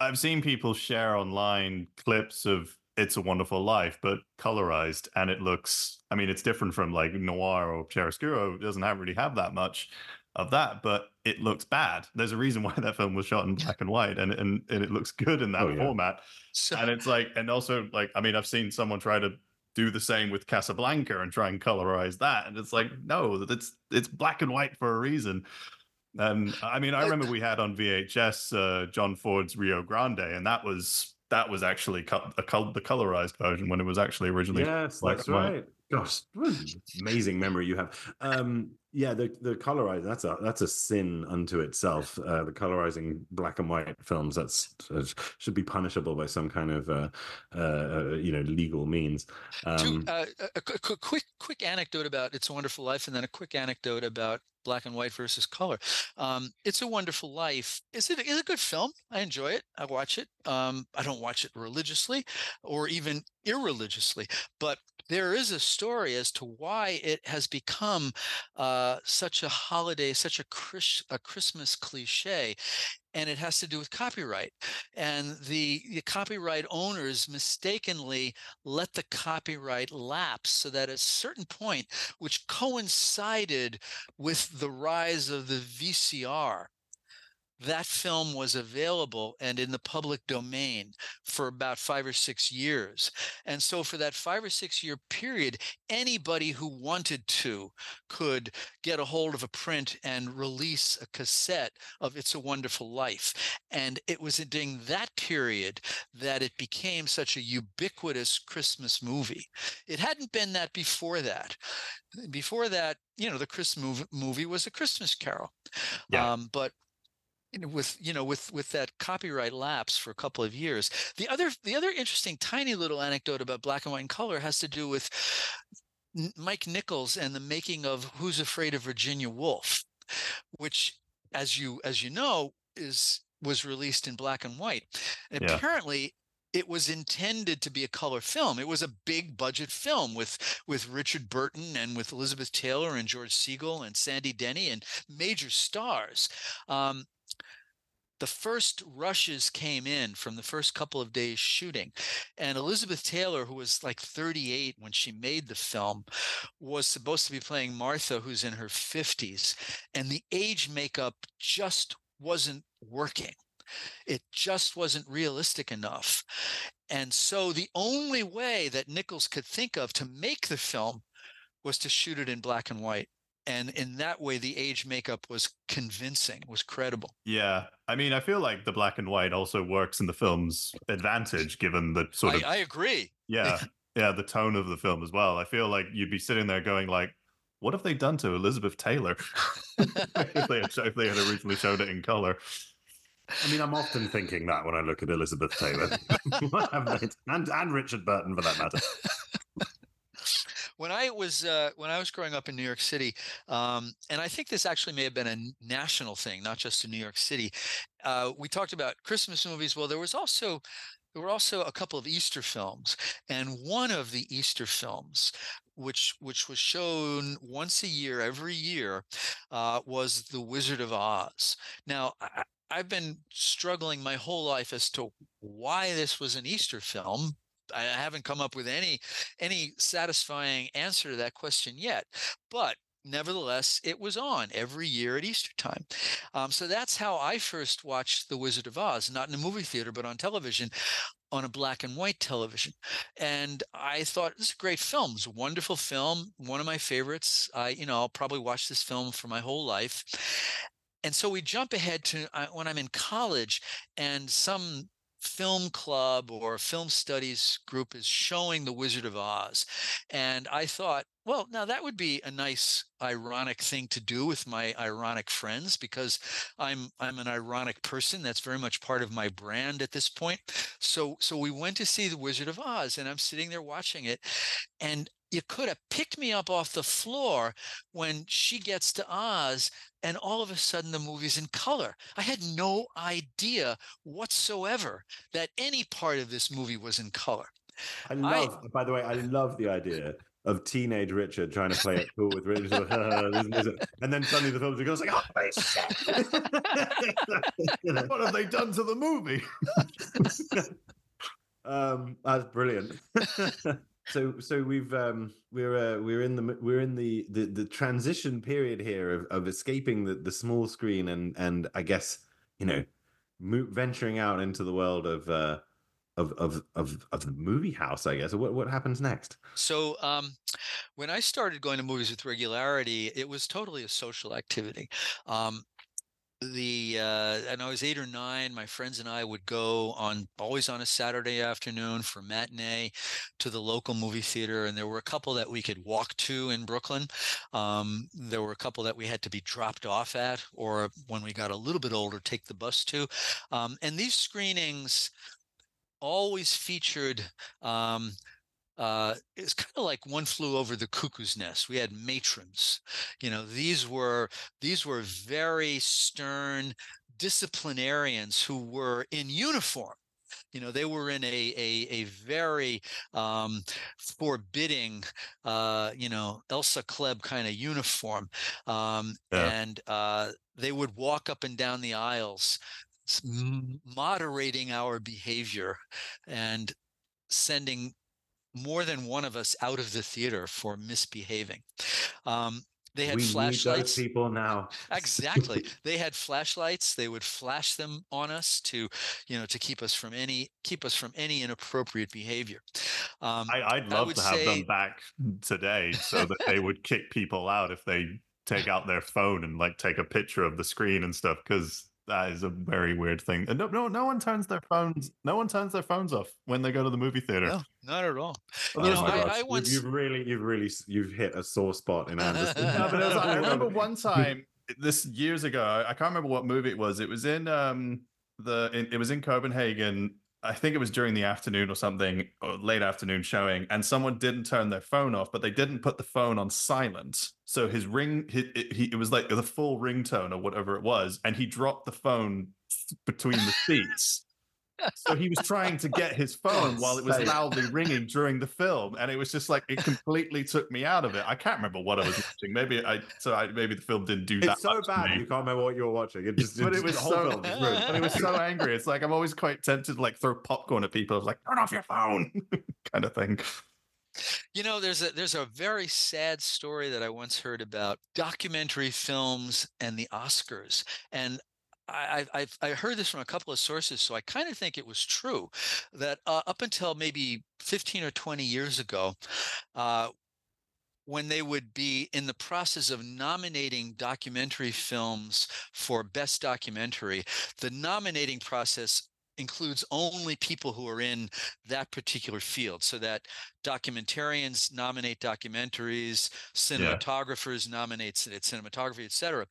I've seen people share online clips of It's a Wonderful Life, but colorized, and it looks. I mean, it's different from like noir or chiaroscuro. It doesn't have really have that much, of that, but it looks bad. There's a reason why that film was shot in black and white, and and, and it looks good in that Oh, yeah. format. So, And it's like, and also like, I mean, I've seen someone try to do the same with Casablanca and try and colorize that, and it's like, no, it's it's black and white for a reason. And I mean, I remember we had on VHS uh, John Ford's Rio Grande, and that was that was actually col- the colorized version when it was actually originally Yes, black that's and white. right. Gosh, what amazing memory you have. Um, yeah, the the colorizing that's a that's a sin unto itself. Uh, the colorizing black and white films that's uh, should be punishable by some kind of uh, uh, you know legal means. Um, uh, a, a qu- qu- quick quick anecdote about It's a Wonderful Life, and then a quick anecdote about black and white versus color. Um, it's a Wonderful Life. Is it is a good film? I enjoy it. I watch it. Um, I don't watch it religiously, or even irreligiously, but there is a story as to why it has become uh, such a holiday, such a, Chris, a Christmas cliche, and it has to do with copyright. And the, the copyright owners mistakenly let the copyright lapse so that at a certain point, which coincided with the rise of the VCR, that film was available and in the public domain for about five or six years. And so, for that five or six year period, anybody who wanted to could get a hold of a print and release a cassette of It's a Wonderful Life. And it was during that period that it became such a ubiquitous Christmas movie. It hadn't been that before that. Before that, you know, the Christmas movie, was a Christmas carol. Yeah. Um, but with you know with with that copyright lapse for a couple of years the other the other interesting tiny little anecdote about black and white and color has to do with mike nichols and the making of who's afraid of virginia woolf which as you as you know is was released in black and white and Yeah. apparently it was intended to be a color film. It was a big budget film with with Richard Burton and with Elizabeth Taylor and George Segal and Sandy Dennis and major stars. Um, the first rushes came in from the first couple of days shooting and elizabeth taylor who was like 38 when she made the film was supposed to be playing martha who's in her 50s and the age makeup just wasn't working. It just wasn't realistic enough. And so the only way that nichols could think of to make the film was to shoot it in black and white and in that way the age makeup was convincing was credible Yeah, I mean, I feel like the black and white also works in the film's advantage, given the sort of I, I agree yeah, yeah, the tone of the film as well. I feel like you'd be sitting there going like, "What have they done to Elizabeth Taylor?" if they had if they had originally showed it in color. I mean, I'm often thinking that when I look at Elizabeth Taylor What have they- and and Richard Burton for that matter. When I was uh, when I was growing up in New York City, um, and I think this actually may have been a national thing, not just in New York City. Uh, we talked about Christmas movies. Well, there was also there were also a couple of Easter films, and one of the Easter films, which which was shown once a year, every year, uh, was The Wizard of Oz. Now. I, I've been struggling my whole life as to why this was an Easter film. I haven't come up with any any satisfying answer to that question yet. But nevertheless, it was on every year at Easter time. Um, so that's how I first watched The Wizard of Oz, not in a movie theater, but on television, on a black and white television. And I thought this is a great film. It's a wonderful film, one of my favorites. I, you know, I'll probably watch this film for my whole life. And so we jump ahead to uh, when I'm in college, and some film club or film studies group is showing The Wizard of Oz. And I thought, well, now that would be a nice ironic thing to do with my ironic friends because I'm I'm an ironic person. That's very much part of my brand at this point. So so we went to see The Wizard of Oz and I'm sitting there watching it and you could have picked me up off the floor when she gets to Oz and all of a sudden the movie's in color. I had no idea whatsoever that any part of this movie was in color. I love, by the way, I love the idea of teenage Richard trying to play it cool with Richard, sort of, "Uh, this and then suddenly the film goes like, "Oh, shit!" You? What have they done to the movie? um, that's brilliant. so so we've um we're uh, we're in the we're in the the, the transition period here of, of escaping the, the small screen and and I guess you know mo- venturing out into the world of uh of of of of the movie house I guess what what happens next So um, when I started going to movies with regularity, it was totally a social activity. Um, the uh, and I was eight or nine. My friends and I would go on always on a Saturday afternoon for matinee to the local movie theater, and there were a couple that we could walk to in Brooklyn. Um, there were a couple that we had to be dropped off at, or when we got a little bit older, take the bus to. Um, and these screenings always featured um, uh, it's kind of like one flew over the cuckoo's nest. We had matrons. You know, these were these were very stern disciplinarians who were in uniform. You know, they were in a a, a very um, forbidding, uh, you know, Elsa Klebb kind of uniform, um, Yeah. and uh, they would walk up and down the aisles, moderating our behavior, and sending more than one of us out of the theater for misbehaving. Um, they had we flashlights. people now Exactly. They had flashlights. They would flash them on us to, you know, to keep us from any keep us from any inappropriate behavior. Um, I, I'd love would to have say- them back today so that they would kick people out if they take out their phone and like take a picture of the screen and stuff because that is a very weird thing. And no, no, no one turns their phones. No one turns their phones off when they go to the movie theater. no, not at all. Oh You know, I-. I You've- you've, really you've really you've hit a sore spot in Anderson No, but was, I remember one time this years ago. I can't remember what movie it was. It was in um the in, it was in Copenhagen. I think it was during the afternoon or something, or late afternoon showing, and someone didn't turn their phone off, but they didn't put the phone on silent. So his ring, he, it, he, it was like the full ringtone or whatever it was, and he dropped the phone between the seats. So he was trying to get his phone while it was loudly ringing during the film, and it was just like it completely took me out of it. I can't remember what I was watching. Maybe I so I maybe the film didn't do that. it's so much to bad me. you can't remember what you were watching it just, But it just- was the whole so- film is it was so angry. It's like I'm always quite tempted to like throw popcorn at people. I was like, turn off your phone, kind of thing. You know, there's a there's a very sad story that I once heard about documentary films and the Oscars, and I I've- I heard this from a couple of sources, so I kind of think it was true that uh, up until maybe 15 or 20 years ago. Uh, when they would be in the process of nominating documentary films for best documentary, the nominating process includes only people who are in that particular field so that documentarians nominate documentaries cinematographers nominate cin- cinematography etc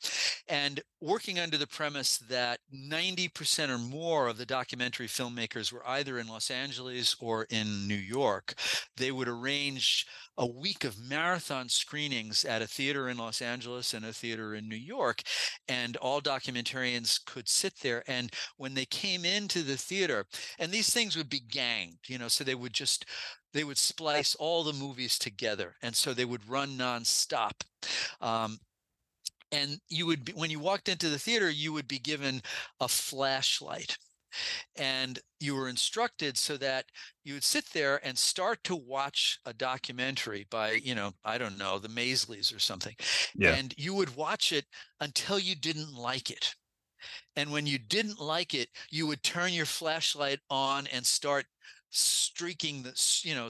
and working under the premise that 90% or more of the documentary filmmakers were either in los angeles or in new york they would arrange a week of marathon screenings at a theater in los angeles and a theater in new york and all documentarians could sit there and when they came into the theater and these things would be ganged you know so they would just they would splice all the movies together and so they would run nonstop. Um, and you would be when you walked into the theater you would be given a flashlight and you were instructed so that you would sit there and start to watch a documentary by you know i don't know the Maysles or something Yeah. and you would watch it until you didn't like it and when you didn't like it you would turn your flashlight on and start streaking the you know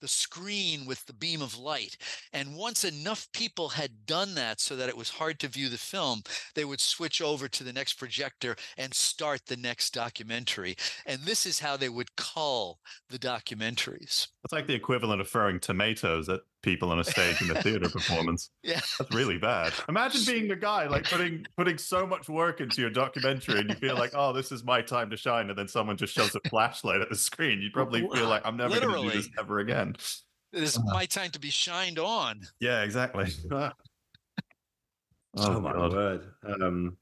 the screen with the beam of light. And once enough people had done that so that it was hard to view the film they would switch over to the next projector and start the next documentary. And this is how they would cull the documentaries. It's like the equivalent of throwing tomatoes at people on a stage in a theater performance. yeah That's really bad. Imagine being the guy like putting putting so much work into your documentary, and you feel like, oh, this is my time to shine, and then someone just shoves a flashlight at the screen. You'd probably feel like, I'm never going to do this ever again. it is my time to be shined on Yeah, exactly. Oh, my God. word. Um,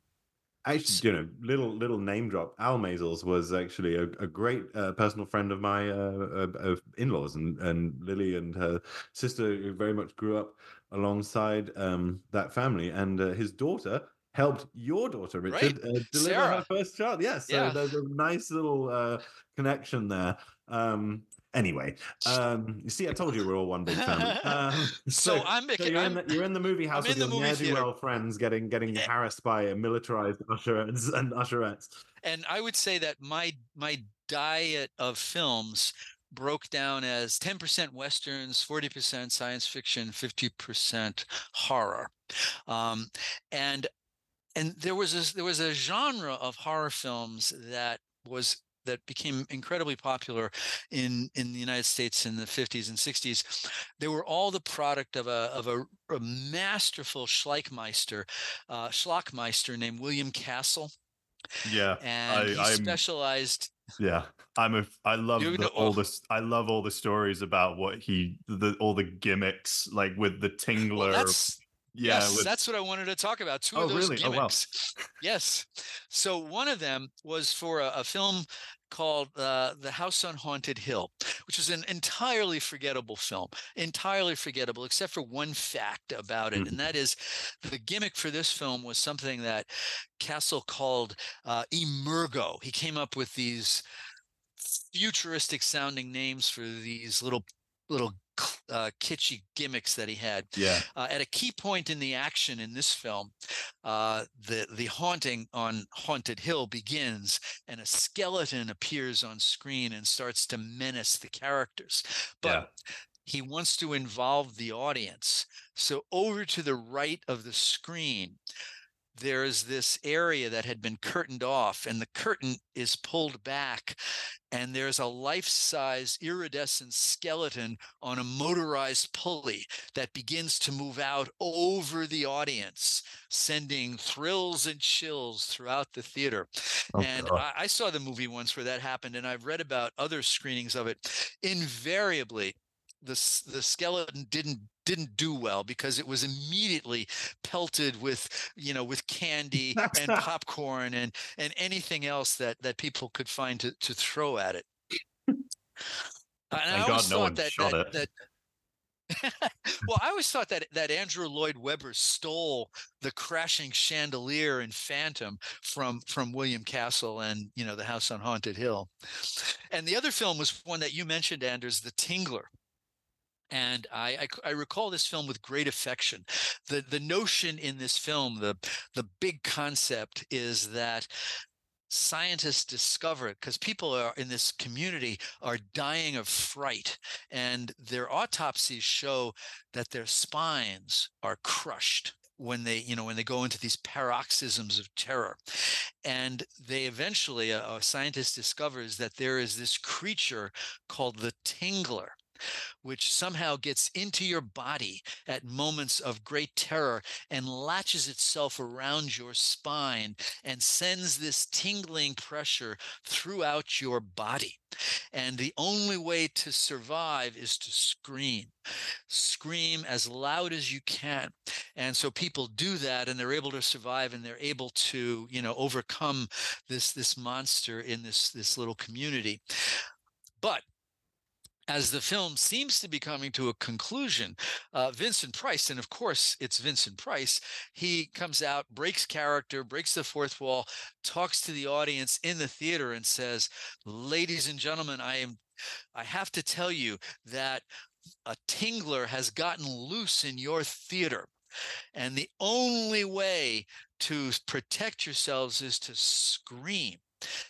actually, you know, little little name drop. Al Maysles was actually a, a great uh, personal friend of my uh, uh, in-laws, and and Lily and her sister very much grew up alongside um, that family, and uh, his daughter helped your daughter Richard uh, deliver Sarah. her first child. Yes, so Yeah. there's a nice little uh, connection there. Um, anyway, um, you see, I told you we're all one big family. Um, So I'm so you're, in I'm- the, you're in the movie house in with your ne'er well friends, getting getting harassed by a militarized usherettes and usherettes. and I would say that my my diet of films broke down as 10% westerns 40% science fiction 50% horror um, and and there was a, there was a genre of horror films that was that became incredibly popular in in the United States in the 50s and 60s. They were all the product of a of a, a masterful Schleichmeister, uh, Schlockmeister named William Castle, Yeah, and I- he I'm- specialized. yeah. I'm a. I love the, know- all this. I love all the stories about what he, the all the gimmicks, like with the tingler. Well, that's yeah, yes, with, that's what I wanted to talk about. Two Oh, of those really? Oh, wow. gimmicks. Yes. So one of them was for a, a film called uh, The House on Haunted Hill, which is an entirely forgettable film, entirely forgettable, except for one fact about it, Mm-hmm. and that is the gimmick for this film was something that Castle called uh, emergo. He came up with these futuristic sounding names for these little little uh, kitschy gimmicks that he had. yeah. Uh, at a key point in the action in this film, uh, the the haunting on Haunted Hill begins, and a skeleton appears on screen and starts to menace the characters. But Yeah. he wants to involve the audience. So over to the right of the screen, there is this area that had been curtained off, and the curtain is pulled back, and there's a life-size iridescent skeleton on a motorized pulley that begins to move out over the audience, sending thrills and chills throughout the theater. Oh, and I, I saw the movie once where that happened, and I've read about other screenings of it. Invariably, the the skeleton didn't didn't do well because it was immediately pelted with you know with candy and popcorn and and anything else that that people could find to to throw at it. And I always God no thought that, that, that well, I always thought that that Andrew Lloyd Webber stole the crashing chandelier in Phantom from from William Castle and you know the House on Haunted Hill. And the other film was one that you mentioned, Anders, The Tingler. And I I recall this film with great affection. The the notion in this film, the the big concept is that scientists discover it because people are in this community are dying of fright and their autopsies show that their spines are crushed when they you know when they go into these paroxysms of terror and they eventually a, a scientist discovers that there is this creature called the tingler which somehow gets into your body at moments of great terror and latches itself around your spine and sends this tingling pressure throughout your body. And the only way to survive is to scream. Scream as loud as you can. And so people do that and they're able to survive and they're able to, you know, overcome this this monster in this this little community. But as the film seems to be coming to a conclusion, uh, Vincent Price, and of course it's Vincent Price, he comes out, breaks character, breaks the fourth wall, talks to the audience in the theater, and says, "Ladies and gentlemen, I am, I have to tell you that a tingler has gotten loose in your theater, and the only way to protect yourselves is to scream."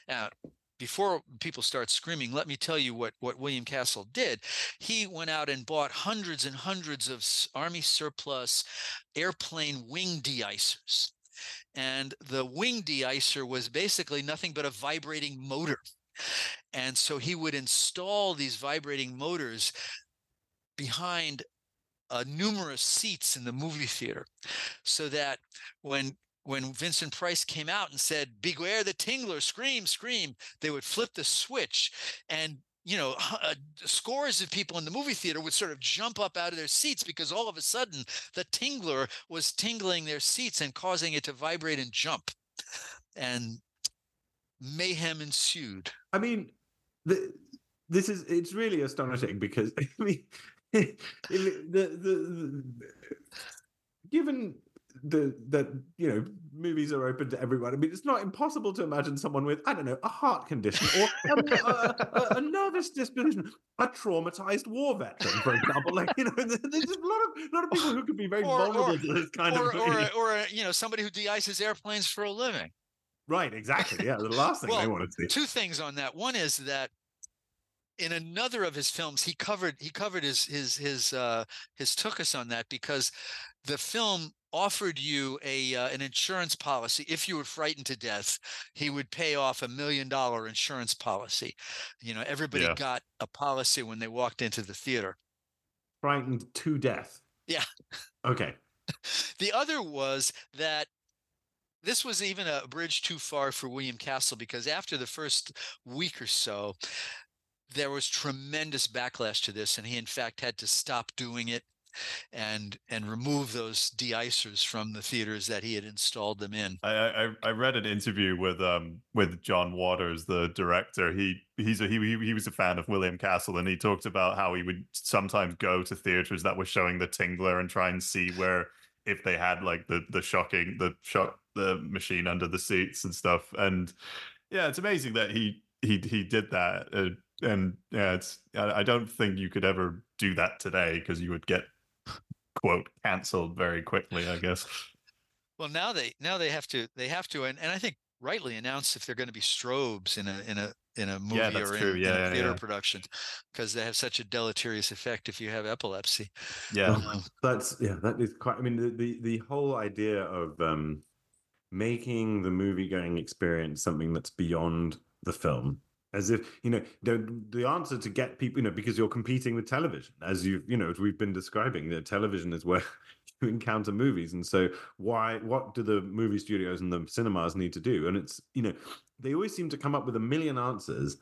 Now, before people start screaming, let me tell you what, what William Castle did. He went out and bought hundreds and hundreds of Army surplus airplane wing deicers. And the wing deicer was basically nothing but a vibrating motor. And so he would install these vibrating motors behind uh, numerous seats in the movie theater so that when when Vincent Price came out and said, Beware the tingler, scream, scream, they would flip the switch. And, you know, uh, scores of people in the movie theater would sort of jump up out of their seats because all of a sudden the tingler was tingling their seats and causing it to vibrate and jump. And mayhem ensued. I mean, the, this is it's really astonishing because I mean, the, the, the given the that you know movies are open to everyone. I mean, it's not impossible to imagine someone with I don't know a heart condition or a, a, a, a nervous disposition, a traumatized war veteran, for example. Like you know, there's a lot of lot of people who could be very Or- vulnerable or- to this kind or, of or, or uh, you know somebody who de-ices airplanes for a living. right. Exactly. Yeah, the last thing they Well, want to see. two things on that. One is that in another of his films, he covered he covered his his his uh, his took us on that because the film offered you a uh, an insurance policy if you were frightened to death he would pay off a million dollar insurance policy you know everybody Yeah. got a policy when they walked into the theater Frightened to death. Yeah. Okay. The other was that this was even a bridge too far for William Castle because after the first week or so, there was tremendous backlash to this, and he in fact had to stop doing it and and remove those de-icers from the theaters that he had installed them in. I, I I read an interview with um with John Waters, the director. He he's a, he he was a fan of William Castle, and he talked about how he would sometimes go to theaters that were showing the Tingler and try and see where if they had like the the shocking the shock the machine under the seats and stuff. And yeah, it's amazing that he he he did that. Uh, and yeah, it's I don't think you could ever do that today because you would get quote cancelled very quickly. I guess. Well, now they now they have to they have to and, and I think rightly announce if they're going to be strobes in a in a in a movie Yeah, or in, true. in a yeah, theater yeah. production because they have such a deleterious effect if you have epilepsy. Yeah. Um, That's yeah, that is quite. I mean, the the, the whole idea of um, making the movie going experience something that's beyond the film, as if you know the the answer to get people, you know, because you're competing with television, as you you know, as we've been describing, that television is where you encounter movies, and so why what do the movie studios and the cinemas need to do? And it's you know, they always seem to come up with a million answers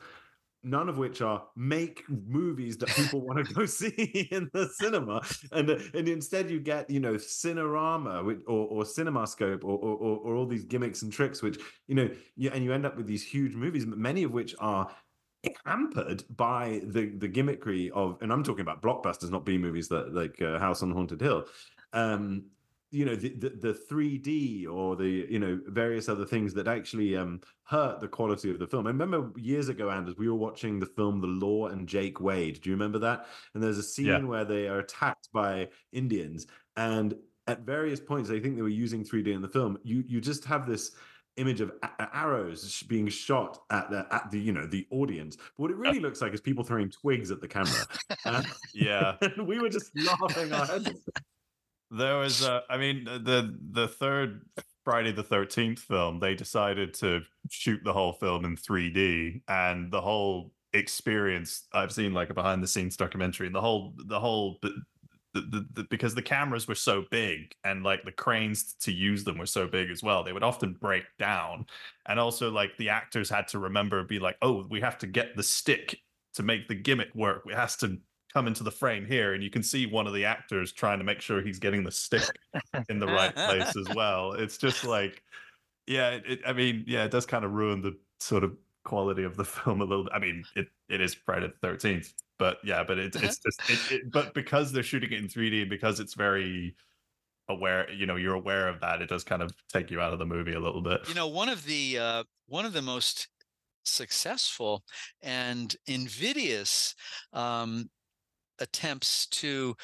none of which are make movies that people want to go see in the cinema. And and instead you get you know cinerama or or cinemascope or, or or or all these gimmicks and tricks which you know you, and you end up with these huge movies many of which are hampered by the the gimmickry of and i'm talking about blockbusters not b movies that like uh, house on haunted hill. Um you know the, the the 3d or the you know various other things that actually um hurt the quality of the film. I remember years ago anders we were watching the film the law and jake wade. Do you remember that? And there's a scene Yeah. where they are attacked by indians and at various points i think they were using 3d in the film. You you just have this image of a- arrows being shot at the at the you know the audience. But what it really looks like is people throwing twigs at the camera. Uh, Yeah. we were just laughing our heads. There was, uh, I mean, the the third Friday the Thirteenth film. They decided to shoot the whole film in 3D, and the whole experience. I've seen like a behind the scenes documentary, and the whole the whole. The, the, the, because the cameras were so big and like the cranes to use them were so big as well they would often break down and also like the actors had to remember be like oh we have to get the stick to make the gimmick work it has to come into the frame here and you can see one of the actors trying to make sure he's getting the stick in the right place as well. It's just like yeah it, i mean yeah it does kind of ruin the sort of quality of the film a little bit. i mean it it is friday the 13th but yeah but it, it's just it, it, but because they're shooting it in 3d and because it's very aware you know you're aware of that it does kind of take you out of the movie a little bit. You know one of the uh, one of the most successful and invidious um, attempts to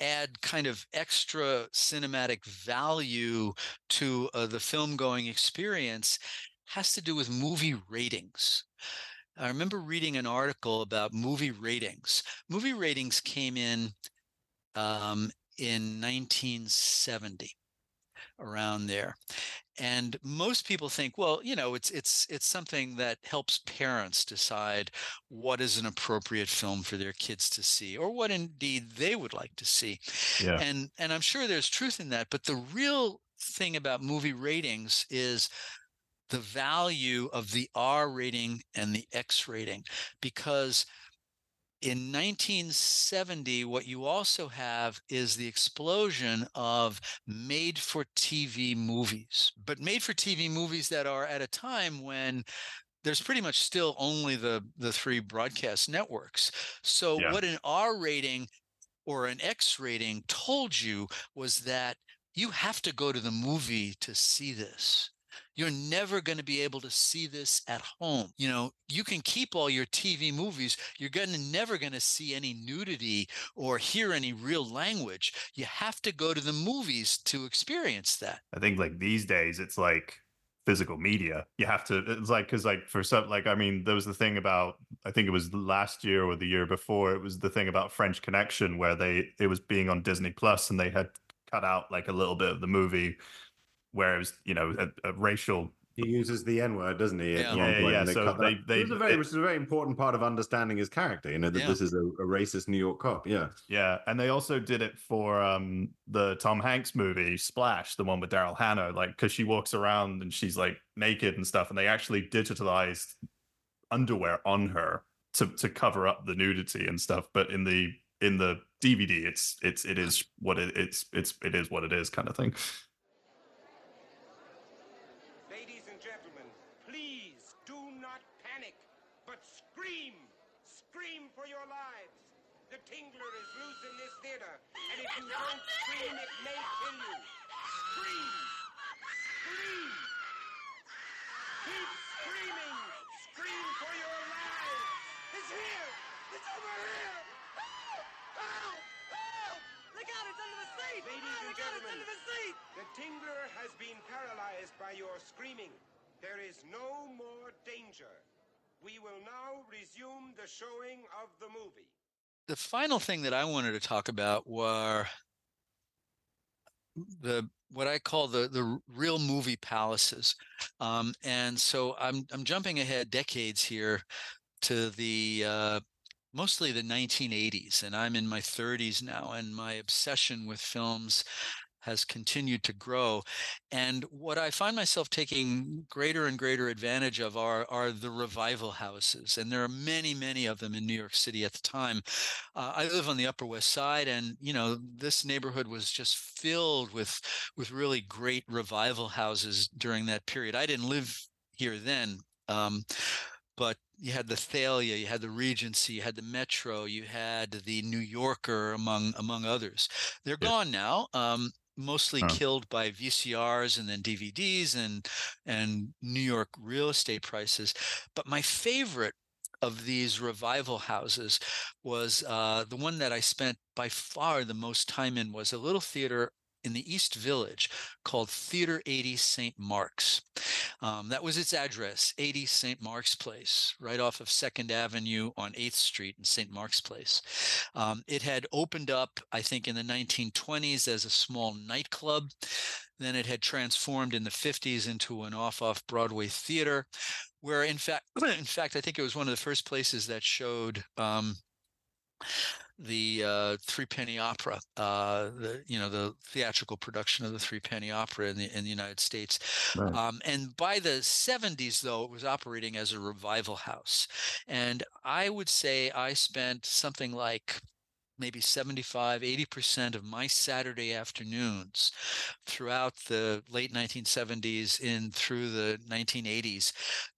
add kind of extra cinematic value to uh, the film going experience has to do with movie ratings. I remember reading an article about movie ratings. Movie ratings came in um, in 1970 around there. And most people think well you know it's it's it's something that helps parents decide what is an appropriate film for their kids to see or what indeed they would like to see. Yeah. And and i'm sure there's truth in that but the real thing about movie ratings is the value of the r rating and the x rating because in 1970, what you also have is the explosion of made for TV movies, but made for TV movies that are at a time when there's pretty much still only the, the three broadcast networks. So, Yeah. what an R rating or an X rating told you was that you have to go to the movie to see this. You're never going to be able to see this at home. You know, you can keep all your TV movies. You're going to never going to see any nudity or hear any real language. You have to go to the movies to experience that. I think like these days, it's like physical media. You have to. It's like because like for some like I mean, there was the thing about I think it was last year or the year before. It was the thing about French Connection where they it was being on Disney Plus and they had cut out like a little bit of the movie where it was you know a, a racial He uses the N word, doesn't he? Yeah. Yeah, yeah, yeah. So they- they- which is a very, it- which is a very important part of understanding his character. You know that Yeah. this is a, a racist New York cop. Yeah, Yeah, and they also did it for um the Tom Hanks movie Splash, the one with Daryl Hannah, like because she walks around and she's like naked and stuff, and they actually digitalized underwear on her to to cover up the nudity and stuff. But in the in the DVD, it's it's it is what it, it's it's it is what it is kind of thing. Ladies and gentlemen, please do not panic, but scream! Scream for your lives! The Tingler is loose in this theater, if you don't scream, it may kill you. Scream! Scream! Keep screaming! Scream for your lives! It's here! It's over here! Help! Help! Help! Look out, it's under the seat! Ladies and gentlemen, the seat! The Tingler has been paralyzed by your screaming. There is no more danger. We will now resume the showing of the movie. The final thing that I wanted to talk about were the what I call the the real movie palaces, um, and so I'm I'm jumping ahead decades here to the uh, mostly the 1980s, and I'm in my 30s now, and my obsession with films has continued to grow. And what I find myself taking greater and greater advantage of are are the revival houses, and there are many, many of them in New York City at the time. Uh, I live on the Upper West Side, and you know this neighborhood was just filled with with really great revival houses during that period. I didn't live here then. Um, but you had the Thalia, you had the Regency, you had the Metro, you had the New Yorker, among among others. They're Yeah. gone now. Um, mostly Oh. killed by VCRs and then DVDs and and New York real estate prices. But my favorite of these revival houses was uh, the one that I spent by far the most time in was a little theater in the East Village called Theater 80 St. Mark's. Um, that was its address, 80 St. Mark's Place, right off of Second Avenue on 8th Street in St. Mark's Place. Um, it had opened up, I think, in the 1920s as a small nightclub. Then it had transformed in the 50s into an off-off Broadway theater, where in fact, in fact, I think it was one of the first places that showed um, the uh, Threepenny Opera, uh, the you know the theatrical production of the Threepenny Opera in the in the United States. Right. Um, and by the 70s, though, it was operating as a revival house, and I would say I spent something like maybe 75 80% of my saturday afternoons throughout the late 1970s in through the 1980s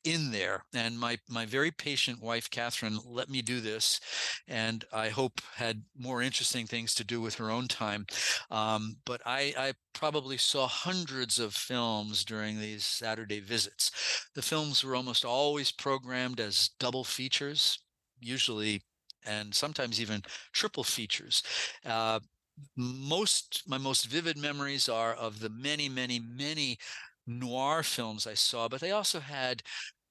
in there. And my my very patient wife catherine let me do this and i hope had more interesting things to do with her own time. Um, but I, I probably saw hundreds of films during these saturday visits. The films were almost always programmed as double features usually and sometimes even triple features. Uh, most my most vivid memories are of the many, many, many noir films I saw, but they also had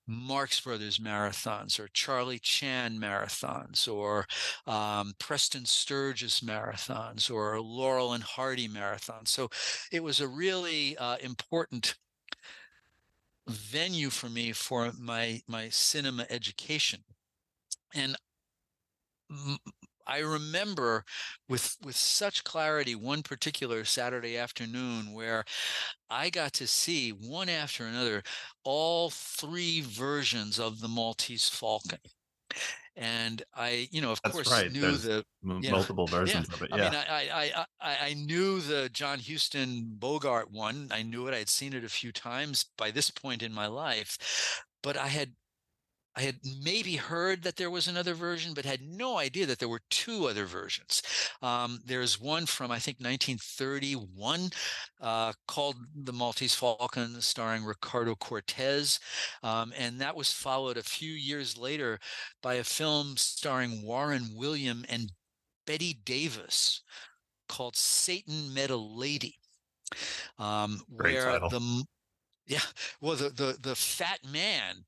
Marx Brothers marathons or Charlie Chan marathons or um, Preston Sturges marathons or Laurel and Hardy marathons. So it was a really uh, important venue for me for my my cinema education and I remember with with such clarity one particular Saturday afternoon where I got to see one after another all three versions of the Maltese Falcon. And I, you know, of That's course, right, knew there's the M- Yeah. multiple versions of it. I Yeah. mean, I, I, I, I, I knew the John Huston Bogart one. I knew it. I had seen it a few times by this point in my life, but I had I had maybe heard that there was another version, but had no idea that there were two other versions. Um, there's one from I think 1931 uh, called "The Maltese Falcon," starring Ricardo Cortez, um, and that was followed a few years later by a film starring Warren William and Bette Davis called "Satan Met a Lady." Um, where the yeah, well, the, the the fat man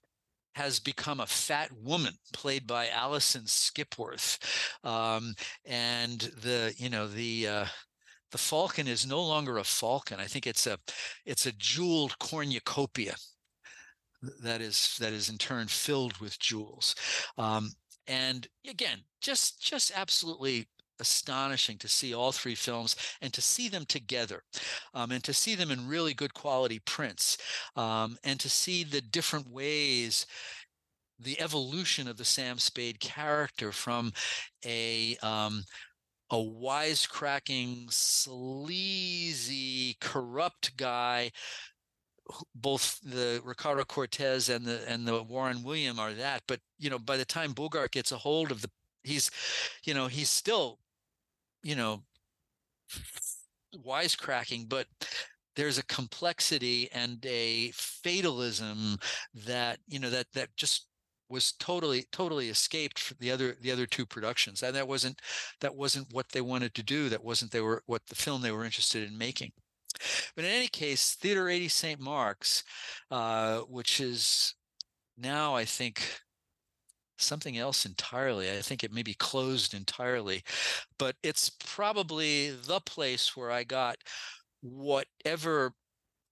has become a fat woman played by Alison Skipworth, um, and the you know the uh, the falcon is no longer a falcon. I think it's a it's a jeweled cornucopia that is that is in turn filled with jewels, um, and again, just just absolutely astonishing to see all three films and to see them together um, and to see them in really good quality prints um, and to see the different ways the evolution of the Sam Spade character from a um, a wisecracking, sleazy, corrupt guy. Both the Ricardo Cortez and the and the Warren William are that, but you know, by the time Bogart gets a hold of the, he's, you know, he's still, you know, wisecracking, but there's a complexity and a fatalism that you know that that just was totally totally escaped for the other the other two productions and that wasn't that wasn't what they wanted to do that wasn't they were what the film they were interested in making. But in any case theater 80 st mark's uh, which is now i think something else entirely i think it may be closed entirely but it's probably the place where i got whatever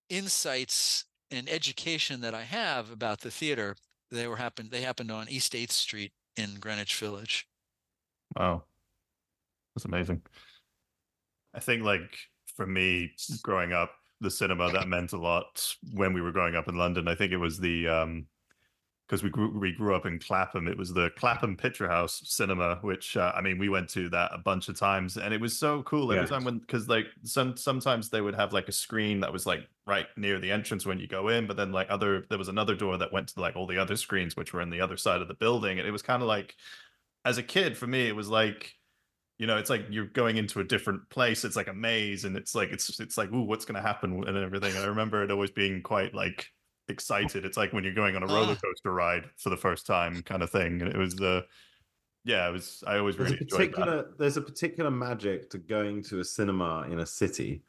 insights and education that i have about the theater they were happened they happened on east 8th street in greenwich village Wow. That's amazing. I think like for me growing up, the cinema that meant a lot when we were growing up in London. I think it was the um because we grew we grew up in Clapham. It was the Clapham Picture House cinema, which uh, I mean we went to that a bunch of times, and it was so cool every Yeah. time when because like some sometimes they would have like a screen that was like right near the entrance when you go in, but then like other there was another door that went to like all the other screens which were in the other side of the building, and it was kind of like as a kid for me it was like you know it's like you're going into a different place it's like a maze and it's like it's it's like ooh what's going to happen and everything and i remember it always being quite like excited it's like when you're going on a roller Ah. coaster ride for the first time kind of thing and it was uh yeah it was i always There's really enjoyed that particular there's a particular magic to going to a cinema in a city.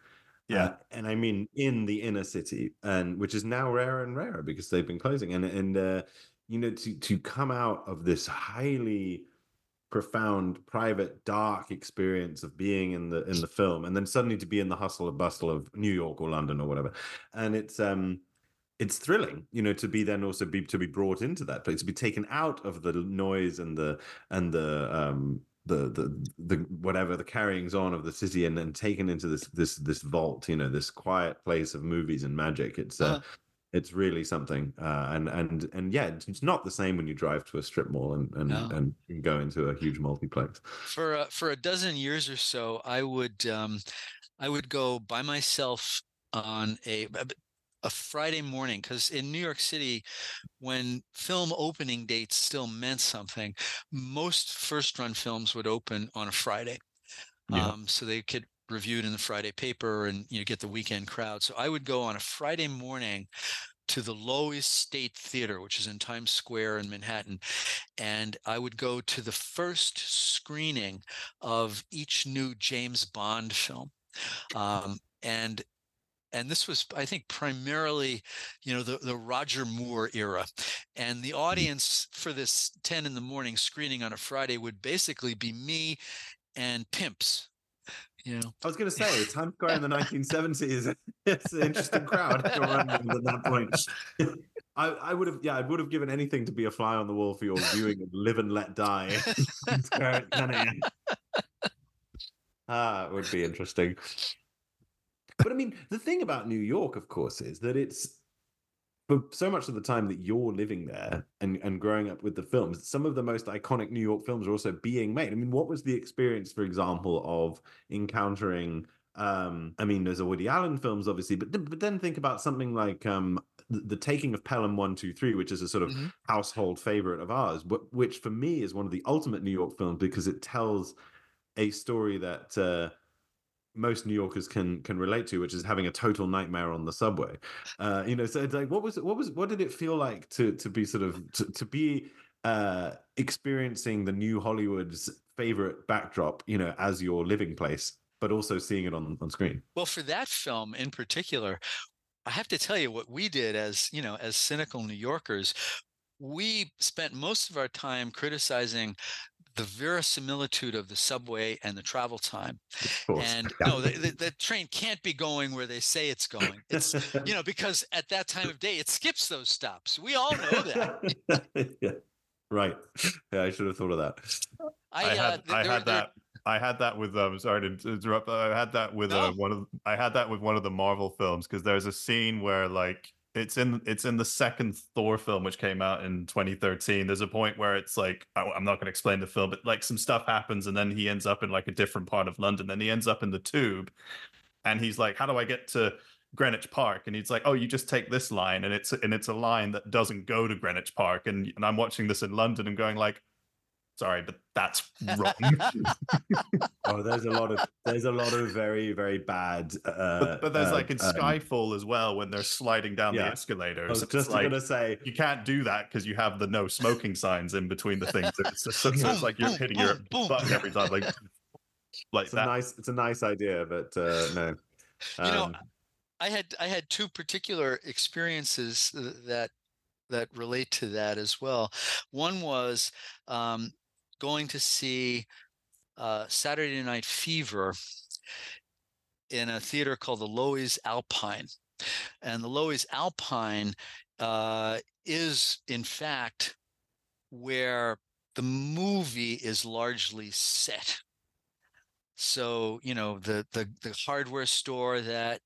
yeah Uh, and I mean in the inner city, and which is now rarer and rarer because they've been closing. And and uh, you know to to come out of this highly profound, private, dark experience of being in the in the film, and then suddenly to be in the hustle and bustle of New York or London or whatever, and it's um it's thrilling you know to be then also be to be brought into that place to be taken out of the noise and the and the um the the the whatever the carryings on of the city and then taken into this this this vault you know this quiet place of movies and magic it's uh Uh-huh. it's really something uh and and and yeah it's not the same when you drive to a strip mall and and, No. and go into a huge multiplex for uh, for a dozen years or so i would um i would go by myself on a a- Friday morning because in New York City, when film opening dates still meant something, most first run films would open on a Friday. Yeah. Um, so they could review it in the Friday paper and you know, get the weekend crowd. So I would go on a Friday morning to the Loews State Theater, which is in Times Square in Manhattan, and I would go to the first screening of each new James Bond film. Um, and and this was i think primarily you know the, the roger moore era and the audience for this 10 in the morning screening on a friday would basically be me and pimps you know I was going to say Times Square in the 1970s. It's an interesting crowd to run with at that point. I, I would have, yeah, I would have given anything to be a fly on the wall for your viewing of Live and Let Die. Square at 10 a.m. Ah, it would be interesting. But I mean, the thing about New York, of course, is that it's for so much of the time that you're living there and, and growing up with the films, some of the most iconic New York films are also being made. I mean, what was the experience, for example, of encountering? Um, I mean, there's a Woody Allen films, obviously, but th- but then think about something like um, the, the taking of Pelham One Two Three, which is a sort of Mhm. household favorite of ours, wh- which for me is one of the ultimate New York films because it tells a story that uh, most New Yorkers can can relate to, which is having a total nightmare on the subway. Uh, you know, so it's like, what was what was what did it feel like to to be sort of to, to be uh, experiencing the new Hollywood's favorite backdrop, you know, as your living place, but also seeing it on on screen. Well, for that film in particular, I have to tell you what we did as, you know, as cynical New Yorkers, we spent most of our time criticizing the verisimilitude of the subway and the travel time. And no, the, the, the train can't be going where they say it's going. It's, you know, because at that time of day, it skips those stops. We all know that. yeah. Right. Yeah, I should have thought of that. I, I uh, had th- I there- had there- that I had that with um sorry to interrupt. I had that with uh, one of I had that with one of the Marvel films because there's a scene where like it's in it's in the second Thor film which came out in 2013. There's a point where it's like I, I'm not going to explain the film, but like some stuff happens and then he ends up in like a different part of London. Then he ends up in the tube, and he's like, "How do I get to?" Greenwich Park, and he's like, "Oh, you just take this line, and it's and it's a line that doesn't go to Greenwich Park." And and I'm watching this in London and going like, "Sorry, but that's wrong." Oh, there's a lot of there's a lot of very very bad. Uh, but, but there's uh, like in um, Skyfall as well when they're sliding down the yeah. I escalators. was just like gonna say you can't do that because you have the no smoking signs in between the things. It's just so it's like you're hitting your boom, boom. butt every time, like like it's a that. nice it's a nice idea, but uh, no. You know, Um, I had I had two particular experiences that that relate to that as well. One was um, going to see uh, Saturday Night Fever in a theater called the Loews Alpine, and the Loews Alpine uh, is in fact where the movie is largely set. So you know the the the hardware store that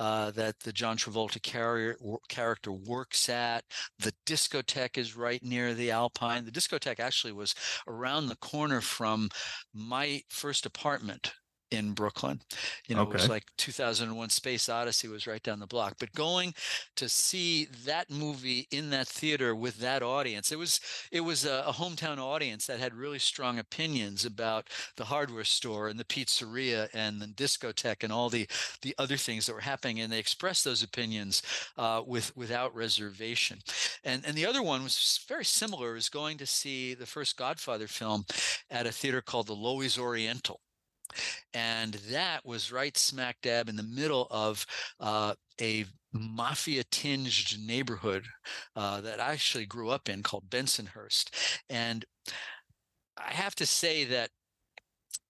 uh, that the John Travolta carrier, character works at. The discotheque is right near the Alpine. The discotheque actually was around the corner from my first apartment in Brooklyn. You know, it was like 2001 Space Odyssey was right down the block. But going to see that movie in that theater with that audience, it was it was a, a hometown audience that had really strong opinions about the hardware store and the pizzeria and the discotheque and all the the other things that were happening, and they expressed those opinions uh, with without reservation. And and the other one was very similar. Is going to see the first Godfather film at a theater called the Loews Oriental. And that was right smack dab in the middle of uh, a mafia tinged neighborhood uh, that I actually grew up in called Bensonhurst. And I have to say that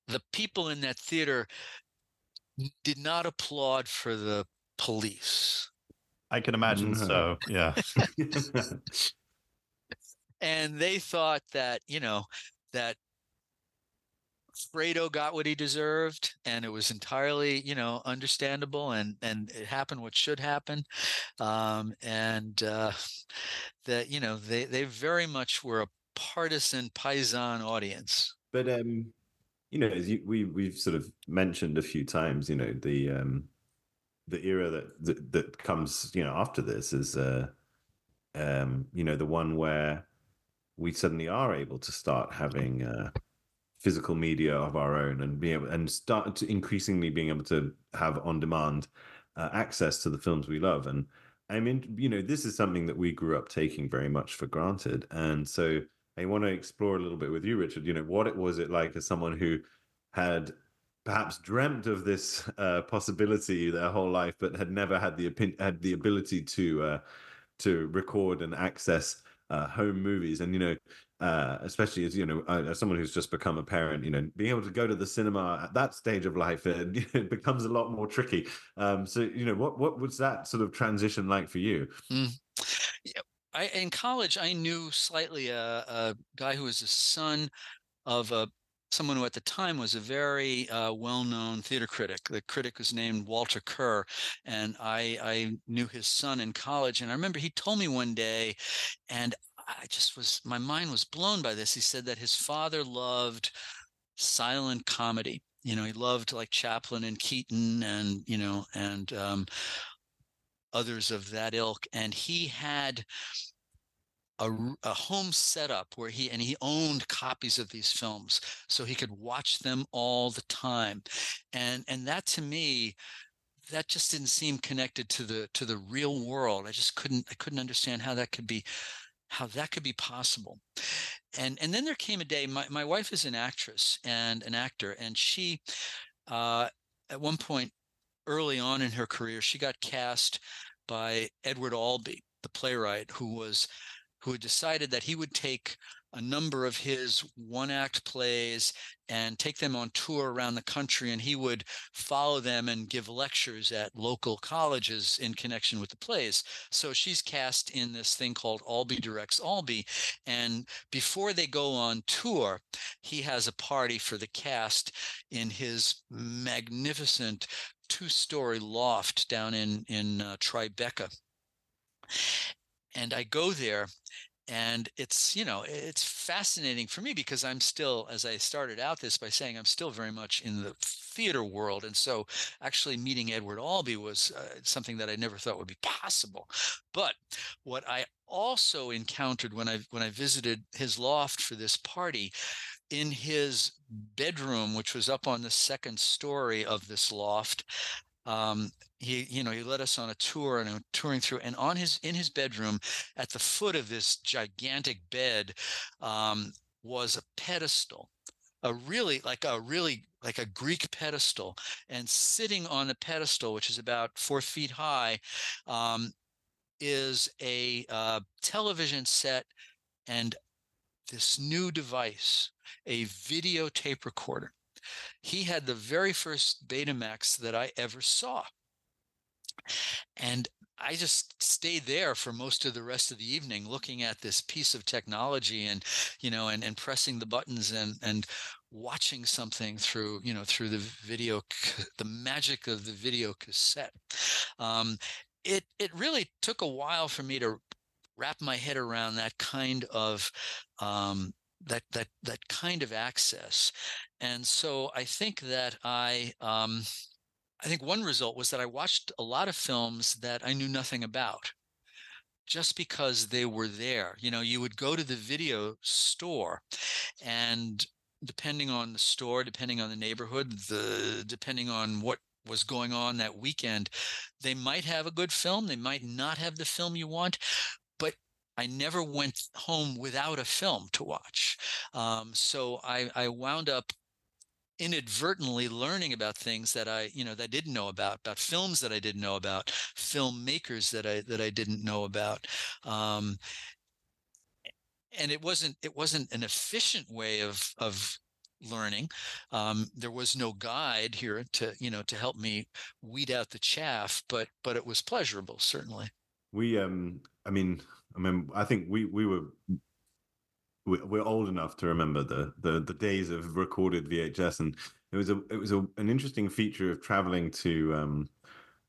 the people in that theater did not applaud for the police. I can imagine. Mhm. So yeah, And they thought that, you know, that Fredo got what he deserved and it was entirely, you know, understandable and and it happened what should happen. Um, and uh, that, you know, they they very much were a partisan paisan audience. but um you know as you, we we've sort of mentioned a few times you know the um the era that that, that comes you know after this is uh um you know the one where we suddenly are able to start having uh physical media of our own and be able and start to increasingly being able to have on demand uh, access to the films we love. And i mean you know this is something that we grew up taking very much for granted. And so I want to explore a little bit with you, Richard. You know, what it was it like as someone who had perhaps dreamt of this uh, possibility their whole life, but had never had the opin- had the ability to uh, to record and access uh, home movies, and you know, uh, especially as you know, uh, as someone who's just become a parent, you know, being able to go to the cinema at that stage of life, it, it becomes a lot more tricky. Um, so, you know, what what was that sort of transition like for you? I in college I knew slightly a, a guy who was the son of a someone who at the time was a very uh, well-known theater critic. The critic was named Walter Kerr, and I I knew his son in college. And I remember he told me one day, and I just was my mind was blown by this. He said that his father loved silent comedy. You know, he loved like Chaplin and Keaton, and you know, and um, others of that ilk. And he had a, a, home setup where he and he owned copies of these films so he could watch them all the time and and that to me that just didn't seem connected to the to the real world i just couldn't i couldn't understand how that could be how that could be possible. And and then there came a day my, my wife is an actress and an actor and she uh at one point early on in her career she got cast by edward albee the playwright who was who had decided that he would take a number of his one act plays and take them on tour around the country and he would follow them and give lectures at local colleges in connection with the plays. So she's cast in this thing called albee directs albee and before they go on tour he has a party for the cast in his magnificent two-story loft down in in uh, tribeca. And I go there and it's you know it's fascinating for me because i'm still as i started out this by saying i'm still very much in the theater world and so actually meeting edward albee was uh, something that i never thought would be possible. But what i also encountered when i when i visited his loft for this party in his bedroom which was up on the second story of this loft um, he you know he led us on a tour and I'm touring through and on his in his bedroom at the foot of this gigantic bed um, was a pedestal a really like a really like a greek pedestal and sitting on the pedestal which is about four feet high um, is a uh, television set and this new device a videotape recorder he had the very first Betamax that I ever saw. And I just stayed there for most of the rest of the evening looking at this piece of technology and, you know, and, and pressing the buttons and, and watching something through, you know, through the video, the magic of the video cassette. Um, it, it really took a while for me to wrap my head around that kind of um, that that that kind of access and so i think that i um i think one result was that i watched a lot of films that i knew nothing about just because they were there you know you would go to the video store and depending on the store depending on the neighborhood the depending on what was going on that weekend they might have a good film they might not have the film you want but I never went home without a film to watch. Um, so I, I wound up inadvertently learning about things that I, you know, that I didn't know about, about films that I didn't know about, filmmakers that I that I didn't know about. Um, and it wasn't it wasn't an efficient way of of learning. Um, there was no guide here to you know to help me weed out the chaff, but but it was pleasurable certainly. We um, I mean, I mean, I think we we were we're old enough to remember the the the days of recorded VHS, and it was a it was a, an interesting feature of traveling to um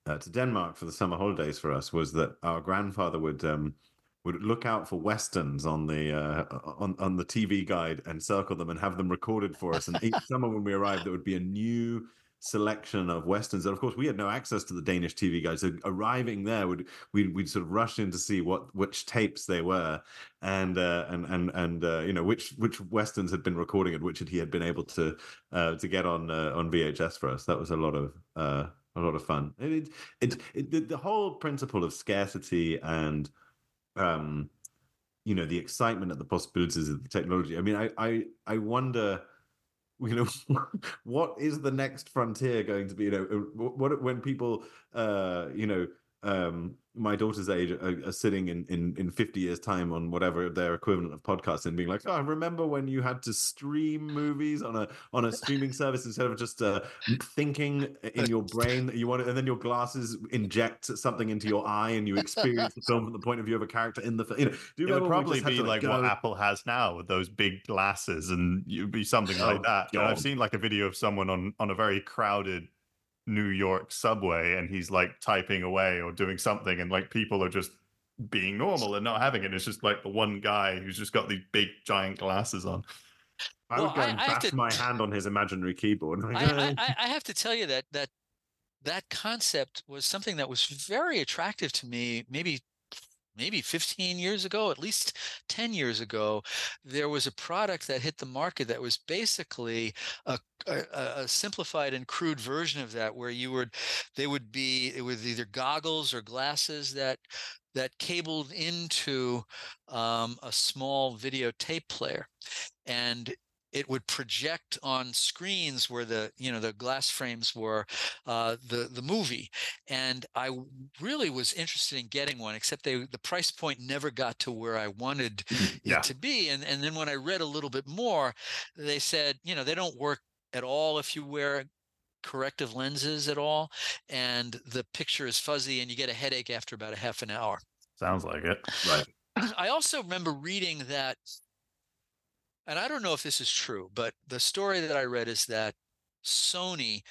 uh, to Denmark for the summer holidays for us was that our grandfather would um would look out for westerns on the uh, on on the TV guide and circle them and have them recorded for us. And each summer when we arrived, there would be a new selection of westerns and of course we had no access to the danish tv guys. So arriving there would we'd, we'd sort of rush in to see what which tapes they were and uh, and and and uh, you know which which westerns had been recording and which had he had been able to uh, to get on uh, on vhs for us. That was a lot of uh, a lot of fun. It it, it, the whole principle of scarcity and um you know the excitement at the possibilities of the technology. I mean i i i wonder you know what is the next frontier going to be? You know uh, what when people uh you know um my daughter's age are, are, sitting in, in in 50 years time on whatever their equivalent of podcasts and being like oh I remember when you had to stream movies on a on a streaming service instead of just uh, thinking in your brain that you want it and then your glasses inject something into your eye and you experience the film from the point of view of a character in the film you know do you it would probably be to, like, like what apple has now with those big glasses and you'd be something like oh, that. I've seen like a video of someone on on a very crowded New York subway and he's like typing away or doing something and like people are just being normal and not having it. It's just like the one guy who's just got these big giant glasses on. I would go and bash to... my hand on his imaginary keyboard. I, I, I, have to tell you that that that concept was something that was very attractive to me maybe maybe 15 years ago, at least 10 years ago, there was a product that hit the market that was basically a, a, a, simplified and crude version of that, where you would, they would be, it was either goggles or glasses that that cabled into um, a small videotape player, and it would project on screens where the you know the glass frames were uh, the the movie. And i really was interested in getting one except they the price point never got to where i wanted yeah. it to be. And and then when i read a little bit more they said you know they don't work at all if you wear corrective lenses at all and the picture is fuzzy and you get a headache after about a half an hour. Sounds like it. Right. I also remember reading that and I don't know if this is true, but the story that I read is that Sony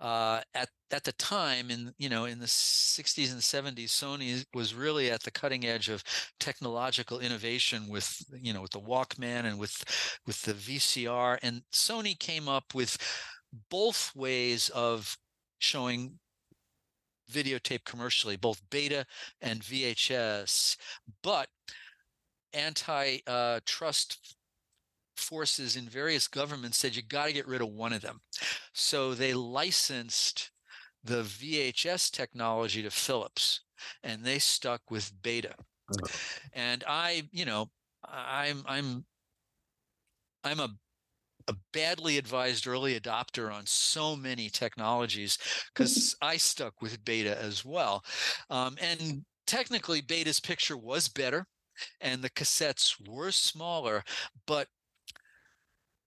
uh, at at the time in you know in the 60s and 70s sony was really at the cutting edge of technological innovation with you know with the walkman and with with the vcr and sony came up with both ways of showing videotape commercially both beta and vhs but antitrust uh, forces in various governments said you got to get rid of one of them. So they licensed the VHS technology to Philips and they stuck with beta. Oh. And I, you know, I'm I'm I'm a a badly advised early adopter on so many technologies because I stuck with beta as well. Um, and technically, beta's picture was better and the cassettes were smaller, but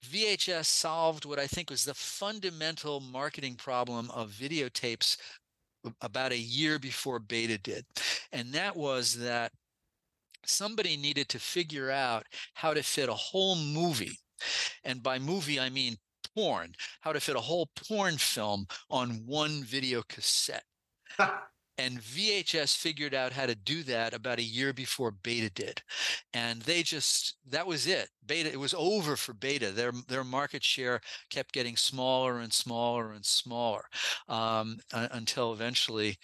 VHS solved what I think was the fundamental marketing problem of videotapes about a year before beta did. And that was that somebody needed to figure out how to fit a whole movie. And by movie, I mean porn, how to fit a whole porn film on one video cassette. and VHS figured out how to do that about a year before Beta did, and they just that was it. Beta it was over for Beta. Their their market share kept getting smaller and smaller and smaller um, until eventually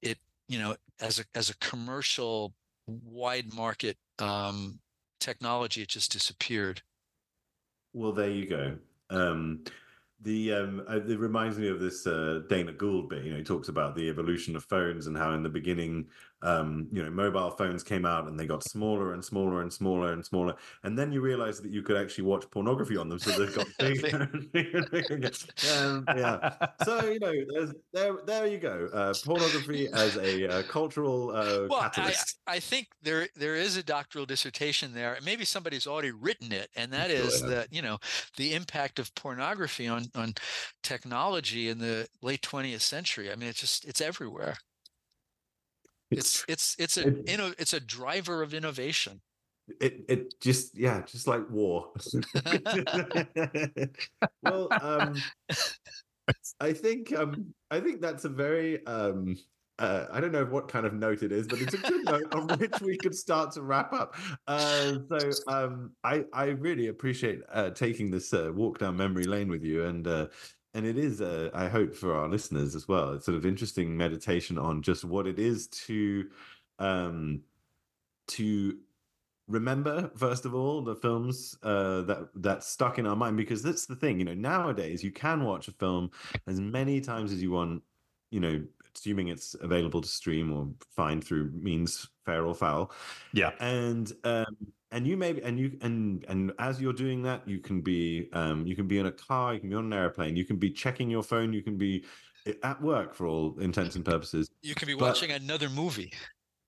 it you know as a as a commercial wide market um, technology it just disappeared. Well, there you go. Um, the um, uh, it reminds me of this uh, Dana Gould bit. You know, he talks about the evolution of phones and how in the beginning, um, you know, mobile phones came out and they got smaller and smaller and smaller and smaller, and then you realize that you could actually watch pornography on them, so they've got bigger and bigger. And bigger. Um, yeah. So you know, there, there you go. Uh, pornography as a uh, cultural uh, well, catalyst. I, I think there there is a doctoral dissertation there. Maybe somebody's already written it, and that is that you know the impact of pornography on on technology in the late 20th century. I mean, it's just it's everywhere. It's it's it's a it, know it's a driver of innovation. It it just yeah, just like war. well, um, I think um, I think that's a very um, uh, I don't know what kind of note it is, but it's a good note on which we could start to wrap up. Uh, so um, I I really appreciate uh, taking this uh, walk down memory lane with you, and uh, and it is uh, I hope for our listeners as well. It's sort of interesting meditation on just what it is to um, to remember first of all the films uh, that that stuck in our mind because that's the thing you know nowadays you can watch a film as many times as you want you know assuming it's available to stream or find through means fair or foul. Yeah. And um, and you maybe and you and and as you're doing that, you can be um, you can be in a car, you can be on an airplane, you can be checking your phone, you can be at work for all intents and purposes. You can be but, watching another movie.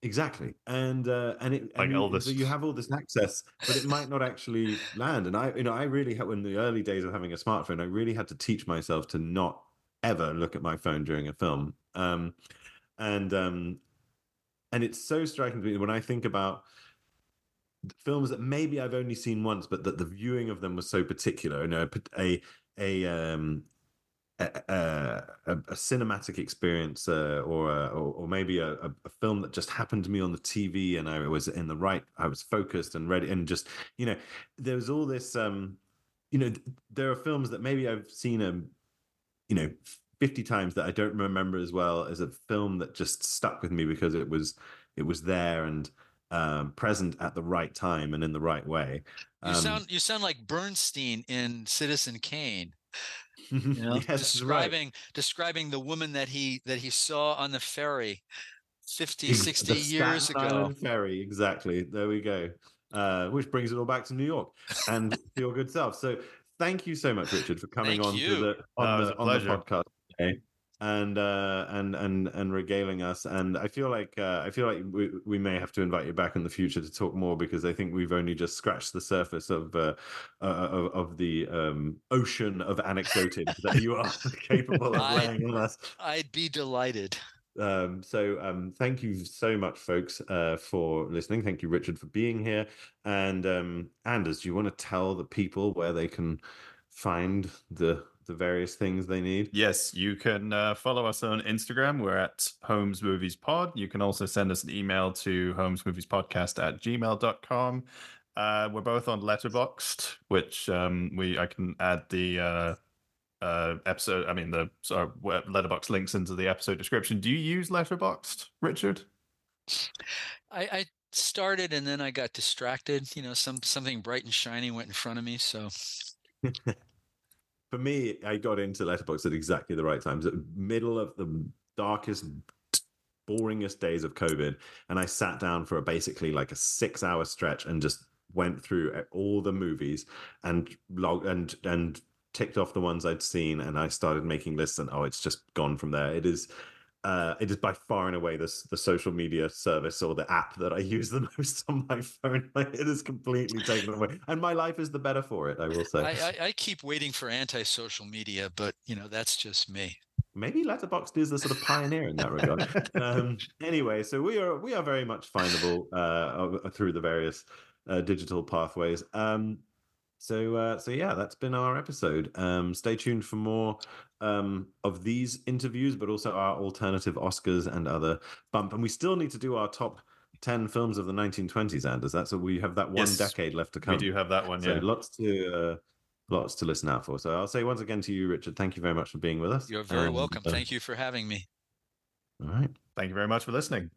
Exactly, and uh, and it like and you, so you have all this access, but it might not actually land. And I, you know, I really had in the early days of having a smartphone, I really had to teach myself to not ever look at my phone during a film. Um, and um, and it's so striking to me when I think about films that maybe I've only seen once, but that the viewing of them was so particular. You know, a a um, a, a, a, cinematic experience, uh, or, a, or, or maybe a, a, film that just happened to me on the TV, and I was in the right, I was focused and ready, and just you know, there was all this. Um, you know, there are films that maybe I've seen a, you know, 50 times that I don't remember as well as a film that just stuck with me because it was it was there and um, present at the right time and in the right way. You Um, sound you sound like Bernstein in Citizen Kane. You know, yes, right. describing describing the woman that he that he saw on the ferry 50, 60 the years Staten ago. Island Ferry, exactly. There we go. Uh, which brings it all back to New York and your good self. So thank you so much, Richard, for coming Thank on you. to the on it the on the podcast today. And uh, and and and regaling us, and I feel like uh, I feel like we, we may have to invite you back in the future to talk more because I think we've only just scratched the surface of uh, uh, of, of the um, ocean of anecdoting that you are capable of laying on us. I'd be delighted. Um, so um, thank you so much, folks, uh, for listening. Thank you, Richard, for being here. And um, Anders, do you want to tell the people where they can find the the various things they need? Yes, you can uh, follow us on Instagram. We're at Holmes Movies Pod. You can also send us an email to holmesmoviespodcast at gmail.com. Uh, we're both on Letterboxd, which um, we I can add the uh, uh, episode. I mean the sorry, web- Letterboxd links into the episode description. Do you use Letterboxd, Richard? I, I started and then I got distracted. You know, some something bright and shiny went in front of me. So For me, I got into Letterboxd at exactly the right times, at middle of the darkest, boringest days of COVID, and I sat down for a, basically like a six-hour stretch and just went through uh, all the movies and log and and ticked off the ones I'd seen, and I started making lists, and oh, it's just gone from there. It is. Uh, it is by far and away the, the social media service or the app that I use the most on my phone. Like, it is completely taken away, and my life is the better for it. I will say. I, I, I keep waiting for anti-social media, but you know, that's just me. maybe Letterboxd is the sort of pioneer in that regard. um, anyway, so we are we are very much findable uh, uh, through the various uh, digital pathways. Um, so uh, so yeah, that's been our episode. Um, stay tuned for more um, of these interviews, but also our alternative Oscars and other bump. And we still need to do our top ten films of the 1920s. Anders, that's what we have that one Yes, decade left to come. We do have that one. So Yeah. lots to. Uh, Lots to listen out for. So I'll say once again to you, Richard, thank you very much for being with us. You're very And, welcome. uh, Thank you for having me. All right. Thank you very much for listening.